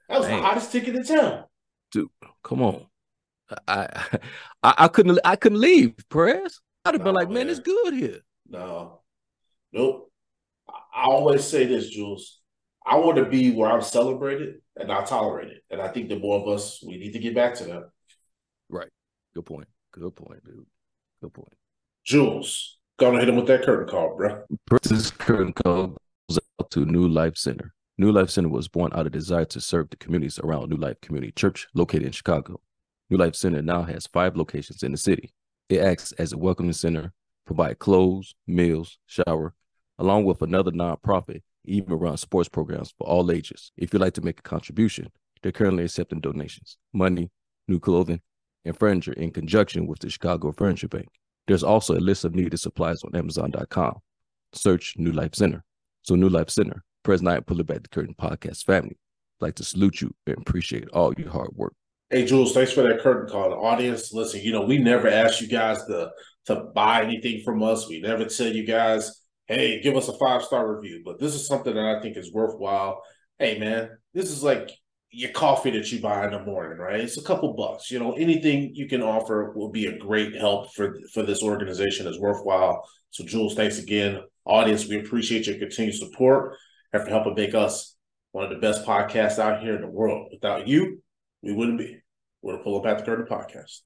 That was Man. the hottest ticket in town. Dude, come on. I I, I couldn't I couldn't leave, Perez. I'd have been like, man, man. it's good here. No, nope. I I always say this, Jules. I want to be where I'm celebrated and not tolerated. And I think the more of us, we need to get back to that. Right. Good point. Good point, dude. Good point. Jules, Gonna hit him with that curtain call, bro. This curtain call goes out to New Life Center. New Life Center was born out of desire to serve the communities around New Life Community Church, located in Chicago. New Life Center now has five locations in the city. It acts as a welcoming center, provide clothes, meals, shower, along with another nonprofit, even run sports programs for all ages. If you'd like to make a contribution, they're currently accepting donations, money, new clothing, and furniture in conjunction with the Chicago Furniture Bank. There's also a list of needed supplies on Amazon.com. Search New Life Center. So New Life Center, President I Pulling Back the Curtain podcast family. I'd like to salute you and appreciate all your hard work. Hey Jules, thanks for that curtain call. Audience, listen, you know, we never ask you guys to to buy anything from us. We never tell you guys, hey, give us a five star review. But this is something that I think is worthwhile. Hey man, this is like your coffee that you buy in the morning, right? It's a couple bucks. You know, anything you can offer will be a great help for for this organization is worthwhile. So Jules, thanks again. Audience, we appreciate your continued support and for helping make us one of the best podcasts out here in the world. Without you, we wouldn't be. We're the Pulling Back the Curtain podcast.